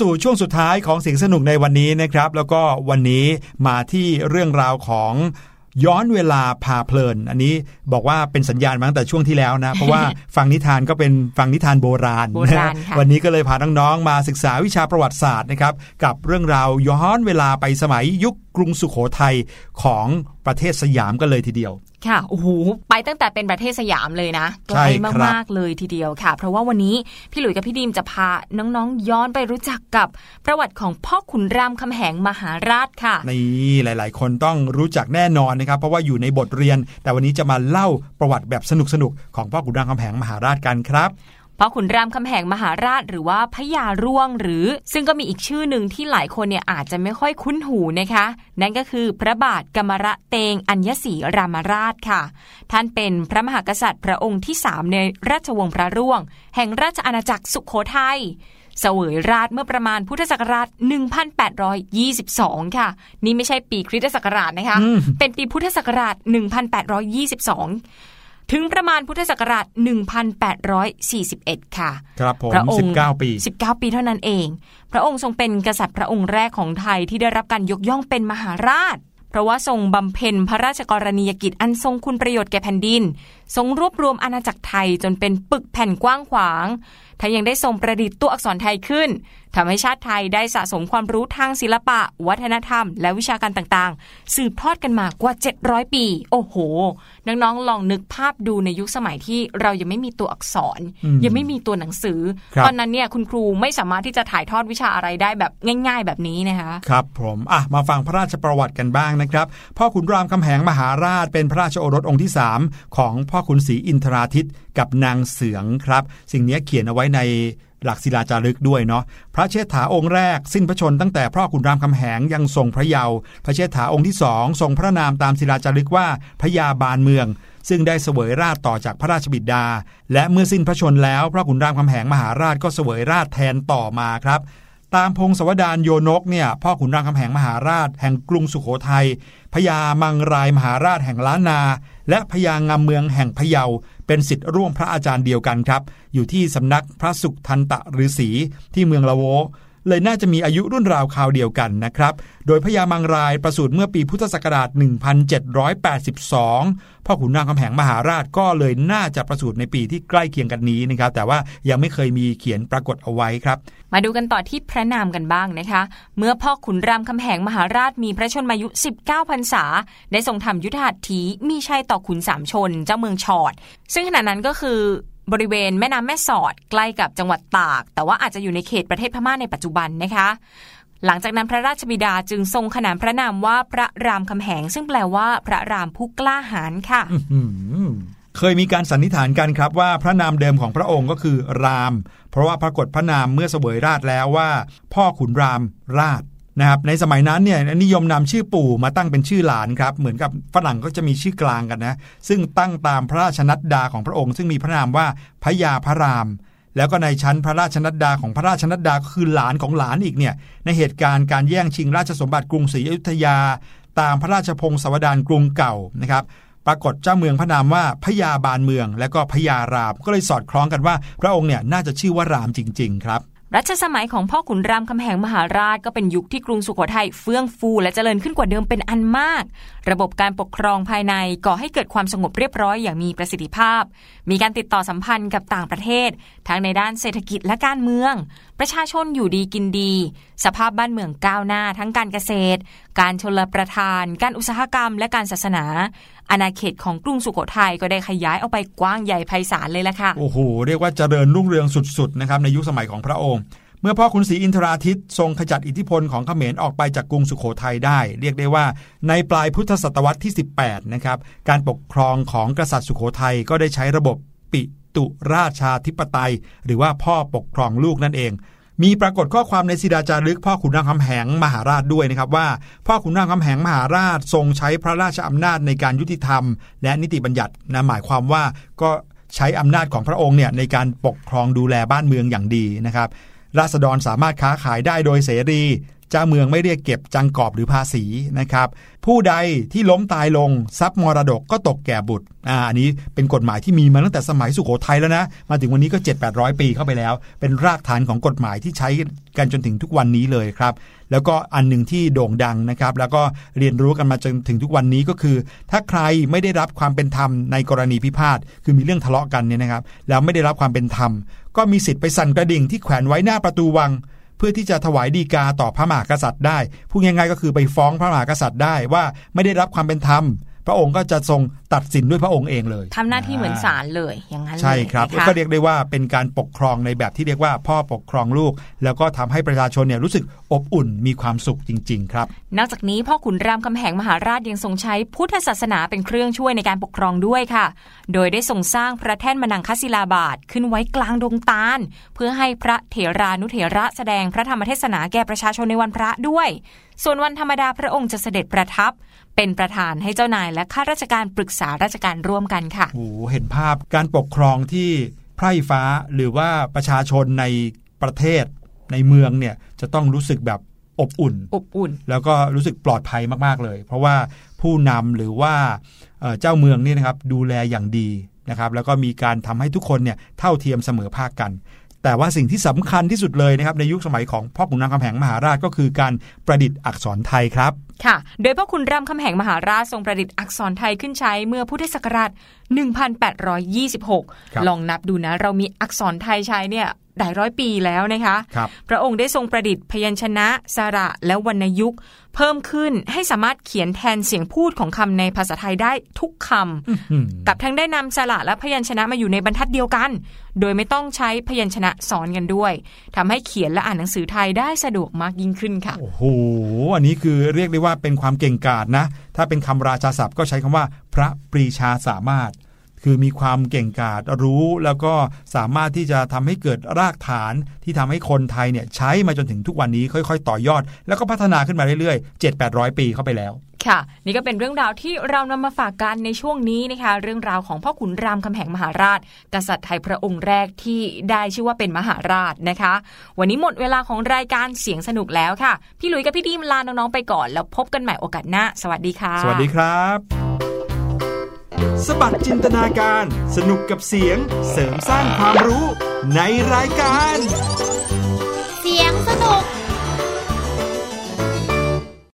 สู่ช่วงสุดท้ายของเสียงสนุกในวันนี้นะครับ แล้วก็วันนี้มาที่เรื่องราวของย้อนเวลาพาเพลิน อันนี้บอกว่าเป็นสัญญาณมาตั้งแต่ช่วงที่แล้วนะ เพราะว่าฟังนิทานก็เป็นฟังนิทานโบราณโบราณค่ะวันนี้ก็เลยพาน้องๆมาศึกษาวิชาประวัติศาสตร์นะครับ กับเรื่องราวย้อนเวลาไปสมัยยุคกรุงสุโขทัยของประเทศสยามกันเลยทีเดียว ค่ะโอ้โหไปตั้งแต่เป็นประเทศสยามเลยนะไกใช่ลครับมากๆเลยทีเดียวค่ะ เพราะว่าวันนี้พี่หลุยส์กับพี่ดีมจะพาน้องๆย้อนไปรู้จักกับประวัติของพ่อขุนรามคำแหงมหาราชค่ะนี่หลาย ๆ คนต้องรู้จักแน่นอนนะครับเพราะว่าอยู่ในบทเรียน แต่วันนี้จะมาเล่าประวัติแบบสนุกๆของพ่อขุนรามคำแหงมหาราชกันครับ พ่อขุนรามคำแหงมหาราชหรือว่าพญาร่วงหรือ ซึ่งก็มีอีกชื่อหนึ่งที่หลายคนเนี่ยอาจจะไม่ค่อยคุ้นหูนะคะ นั่นก็คือพระบาทกมระเตงอัญญศรีรามราชค่ะ ท่านเป็นพระมหากษัตริย์พระองค์ที่สามในราชวงศ์พระร่วง แห่งราชอาณาจักรสุขโขทัยเสวยราชเมื่อประมาณพุทธศักราช 1822 ค่ะ นี่ไม่ใช่ปีคริสตศักราชนะคะอืมเป็นปีพุทธศักราช 1822 ถึงประมาณพุทธศักราช 1841 ค่ะ ครับผมพระองค์19 ปี 19 ปีเท่านั้นเอง พระองค์ทรงเป็นกษัตริย์พระองค์แรกของไทยที่ได้รับการยกย่องเป็นมหาราช เพราะว่าทรงบำเพ็ญพระราชกรณียกิจอันทรงคุณประโยชน์แก่แผ่นดิน ทรงรวบรวมอาณาจักรไทยจนเป็นปึกแผ่นกว้างขวางถ้ายังได้ทรงประดิษฐ์ตัวอักษรไทยขึ้นทำให้ชาติไทยได้สะสมความรู้ทางศิลปะ วัฒนธรรม และวิชาการต่างๆ สืบทอดกันมากว่า 700 ปี โอ้โห น้องๆ ลองนึกภาพดูในยุคสมัยที่เรายังไม่มีตัวอักษรอืมยังไม่มีตัวหนังสือครับตอนนั้นเนี่ยคุณครูไม่สามารถที่จะถ่ายทอดวิชาอะไรได้แบบง่าย ๆ แบบนี้นะคะ ครับผมอะมาฟังพระราชประวัติกันบ้างนะครับ พ่อขุนรามคำแหงมหาราชเป็นพระราชโอรสองค์ที่ 3 ของพ่อขุนศรีอินทราทิตกับนางเสืองครับ สิ่งนี้เขียนเอาไว้ใน หลักศิลาจารึกด้วยเนาะพระเชษฐาองค์แรก สิ้นพระชนตั้งแต่พ่อขุนรามคำแหงยังทรงพระเยาว์พระเชษฐาองค์ที่สองทรงพระนามตามศิลาจารึกว่าพระยาบาลเมือง ซึ่งได้เสวยราชต่อจากพระราชบิดา และเมื่อสิ้นพระชนแล้วพระขุนรามคำแหงมหาราชก็เสวยราชแทนต่อมาครับตามพงศวดารโยนกเนี่ยพ่อขุนรามคำแหงมหาราช แห่งกรุงสุโขทัยพญามังรายมหาราชแห่งล้านนา และพญางามเมืองแห่งพะเยา เป็นสิทธิ์ร่วมพระอาจารย์เดียวกันครับ อยู่ที่สำนักพระสุขทันตะฤาษีที่เมืองละโว เลยน่าจะมีอายุรุ่นราวคราวเดียวกันนะครับ โดยพญามังรายประสูติเมื่อปีพุทธศักราช 1782 พ่อขุนนางคำแหงมหาราชก็เลยน่าจะประสูติในปีที่ใกล้เคียงกันนี้นะครับ แต่ว่ายังไม่เคยมีเขียนปรากฏเอาไว้ครับ มาดูกันต่อที่พระนามกันบ้างนะคะ เมื่อพ่อขุนรามคำแหงมหาราชมีพระชนมายุ 19พรรษา ได้ทรงทำยุทธหัตถีมีชัยต่อขุนสามชน เจ้าเมืองชอด ซึ่งขณะนั้นก็คือ บริเวณแม่น้ำแม่สอดใกล้กับจังหวัดตาก แต่ว่าอาจจะอยู่ในเขตประเทศพม่าในปัจจุบันนะคะ หลังจากนั้นพระราชบิดาจึงทรงขนานพระนามว่าพระรามคำแหง ซึ่งแปลว่าพระรามผู้กล้าหาญค่ะเคยมีการสันนิษฐานกันครับว่าพระนามเดิมของพระองค์ก็คือราม เพราะว่าปรากฏพระนามเมื่อเสวยราชแล้วว่า พ่อขุนรามราช นะครับในสมัยนั้นเนี่ยนิยมนำชื่อปู่มาตั้งเป็นชื่อหลานครับ เหมือนกับฝรั่งก็จะมีชื่อกลางกันนะ ซึ่งตั้งตามพระราชนัดดาของพระองค์ ซึ่งมีพระนามว่าพระยาพระราม แล้วก็ในชั้นพระราชนัดดาของพระราชนัดดาก็คือหลานของหลานอีกเนี่ยในเหตุการณ์การแย่งชิงราชสมบัติกรุงศรีอยุธยา ตามพระราชพงศาวดารกรุงเก่านะครับปรากฏเจ้าเมืองพระนามว่าพญาบาลเมือง และก็พญารามก็เลยสอดคล้องกันว่า พระองค์เนี่ยน่าจะชื่อว่ารามจริง ๆ ครับ รัชสมัยของพ่อขุนรามคำแหงมหาราชก็เป็นยุคที่กรุงสุโขทัยเฟื่องฟูและเจริญขึ้นกว่าเดิมเป็นอันมาก ระบบการปกครองภายในก่อให้เกิดความสงบเรียบร้อยอย่างมีประสิทธิภาพ มีการติดต่อสัมพันธ์กับต่างประเทศ ทั้งในด้านเศรษฐกิจและการเมือง ประชาชนอยู่ดีกินดี สภาพบ้านเมืองก้าวหน้า ทั้งการเกษตร การชลประทาน การอุตสาหกรรม และการศาสนา อาณาเขตของกรุงสุโขทัยก็ได้ขยายออกไปกว้างใหญ่ไพศาลเลยละค่ะ โอ้โห เรียกว่าเจริญรุ่งเรืองสุดๆนะครับในยุคสมัยของพระองค์ เมื่อพ่อขุนศรีอินทราทิตทรงขจัดอิทธิพลของเขมรออกไปจากกรุงสุโขทัยได้ เรียกได้ว่าในปลายพุทธศตวรรษที่ 18 นะครับการปกครองของกษัตริย์สุโขทัยก็ได้ใช้ระบบปิตุราชาธิปไตย หรือว่าพ่อปกครองลูกนั่นเอง มีปรากฏข้อความในศิดาจารึกพ่อขุนนางคำแหงมหาราชด้วยนะครับว่า พ่อขุนนางคำแหงมหาราชทรงใช้พระราชอำนาจในการยุติธรรม และนิติบัญญัตินะหมายความว่าก็ใช้อำนาจของพระองค์เนี่ยในการปกครองดูแลบ้านเมืองอย่างดีนะครับราษฎรสามารถค้าขายได้โดยเสรี เจ้าเมืองไม่เรียกเก็บจังกอบหรือภาษีนะครับ ผู้ใดที่ล้มตายลงทรัพย์มรดกก็ตกแก่บุตรอ่าอันนี้เป็นกฎหมายที่มีมาตั้งแต่สมัยสุโขทัยแล้วนะ มาถึงวันนี้ก็ 7 8 0 0 ปีเข้าไปแล้ว เป็นรากฐานของกฎหมายที่ใช้กันจนถึงทุกวันนี้เลยครับ แล้วก็อันหนึ่งที่โด่งดังนะครับ แล้วก็เรียนรู้กันมาจนถึงทุกวันนี้ก็คือ ถ้าใครไม่ได้รับความเป็นธรรมในกรณีพิพาทคือมีเรื่องทะเลาะกันเนี่ยนะครับ แล้วไม่ได้รับความเป็นธรรมก็มีสิทธิ์ไปสั่นกระดิ่งที่แขวนไว้หน้าประตูวัง เพื่อที่จะถวายดีกาต่อพระมหากษัตริย์ได้พูดง่ายๆก็คือไปฟ้องพระมหากษัตริย์ได้ว่าไม่ได้รับความเป็นธรรม พระองค์ก็จะทรงตัดสินด้วยพระองค์เองเลยทำหน้าที่เหมือนศาลเลยอย่างนั้นเลยใช่ครับนะะก็เรียกได้ว่าเป็นการปกครองในแบบที่เรียกว่าพ่อปกครองลูก แล้วก็ทำให้ประชาชนเนี่ยรู้สึกอบอุ่นมีความสุขจริง ๆ ครับ นอกจากนี้พ่อขุนรามคำแหงมหาราชยังทรงใช้พุทธศาสนาเป็นเครื่องช่วยในการปกครองด้วยค่ะ โดยได้ทรงสร้างพระแท่นมนังคศิลาบาทขึ้นไว้กลางดงตาล เพื่อให้พระเถรานุเถระแสดงพระธรรมเทศนาแก่ประชาชนในวันพระด้วยส่วนวันธรรมดาพระองค์จะเสด็จประทับ เป็นประธานให้เจ้านายและข้าราชการปรึกษาราชการร่วมกันค่ะโอ้โหเห็นภาพการปกครองที่ไพร่ฟ้าหรือว่าประชาชนในประเทศในเมืองเนี่ยจะต้องรู้สึกแบบอบอุ่น อบอุ่น แล้วก็รู้สึกปลอดภัยมาก ๆ เลย เพราะว่าผู้นำหรือว่าเอ่อเจ้าเมืองนี่นะครับดูแลอย่างดีนะครับแล้วก็มีการทำให้ทุกคนเนี่ยเท่าเทียมเสมอภาคกัน แต่ว่าสิ่งที่สำคัญที่สุดเลยนะครับในยุคสมัยของพ่อขุนนางคำแหงมหาราชก็คือการประดิษฐ์อักษรไทยครับ ค่ะ โดยพ่อคุณรามคำแหงมหาราชทรงประดิษฐ์อักษรไทยขึ้นใช้เมื่อพุทธศักราชครับ1826 ลองนับดูนะ เรามีอักษรไทยใช้เนี่ยหลายร้อยปีแล้วนะคะครับพระองค์ได้ทรงประดิษฐ์พยัญชนะ สระ และวรรณยุกต์เพิ่มขึ้นให้สามารถเขียนแทนเสียงพูดของคำในภาษาไทยได้ทุกคำอืมกับทั้งได้นำสระและพยัญชนะมาอยู่ในบรรทัดเดียวกัน โดยไม่ต้องใช้พยัญชนะซ้อนกันด้วยทำให้เขียนและอ่านหนังสือไทยได้สะดวกมากยิ่งขึ้นค่ะ โอ้โห อันนี้คือเรียกได้ว่าว่าเป็นความเก่งกาจนะ ถ้าเป็นคำราชาศัพท์ก็ใช้คำว่า พระปรีชาสามารถ คือมีความเก่งกาจรู้แล้วก็สามารถที่จะทำให้เกิดรากฐานที่ทำให้คนไทยเนี่ยใช้มาจนถึงทุกวันนี้ค่อย ๆ ต่อยอด แล้วก็พัฒนาขึ้นมาเรื่อยๆ 7 8 0 0 ปีเข้าไปแล้ว ค่ะ นี่ก็เป็นเรื่องราวที่เรานำมาฝากกันในช่วงนี้นะคะ เรื่องราวของพ่อขุนรามคำแหงมหาราช กษัตริย์ไทยพระองค์แรกที่ได้ชื่อว่าเป็นมหาราชนะคะ วันนี้หมดเวลาของรายการเสียงสนุกแล้วค่ะ พี่หลุยกับพี่ดีมลาน้องๆไปก่อน แล้วพบกันใหม่โอกาสหน้า สวัสดีค่ะ สวัสดีครับ สบัดจินตนาการ สนุกกับเสียง เสริมสร้างความรู้ในรายการ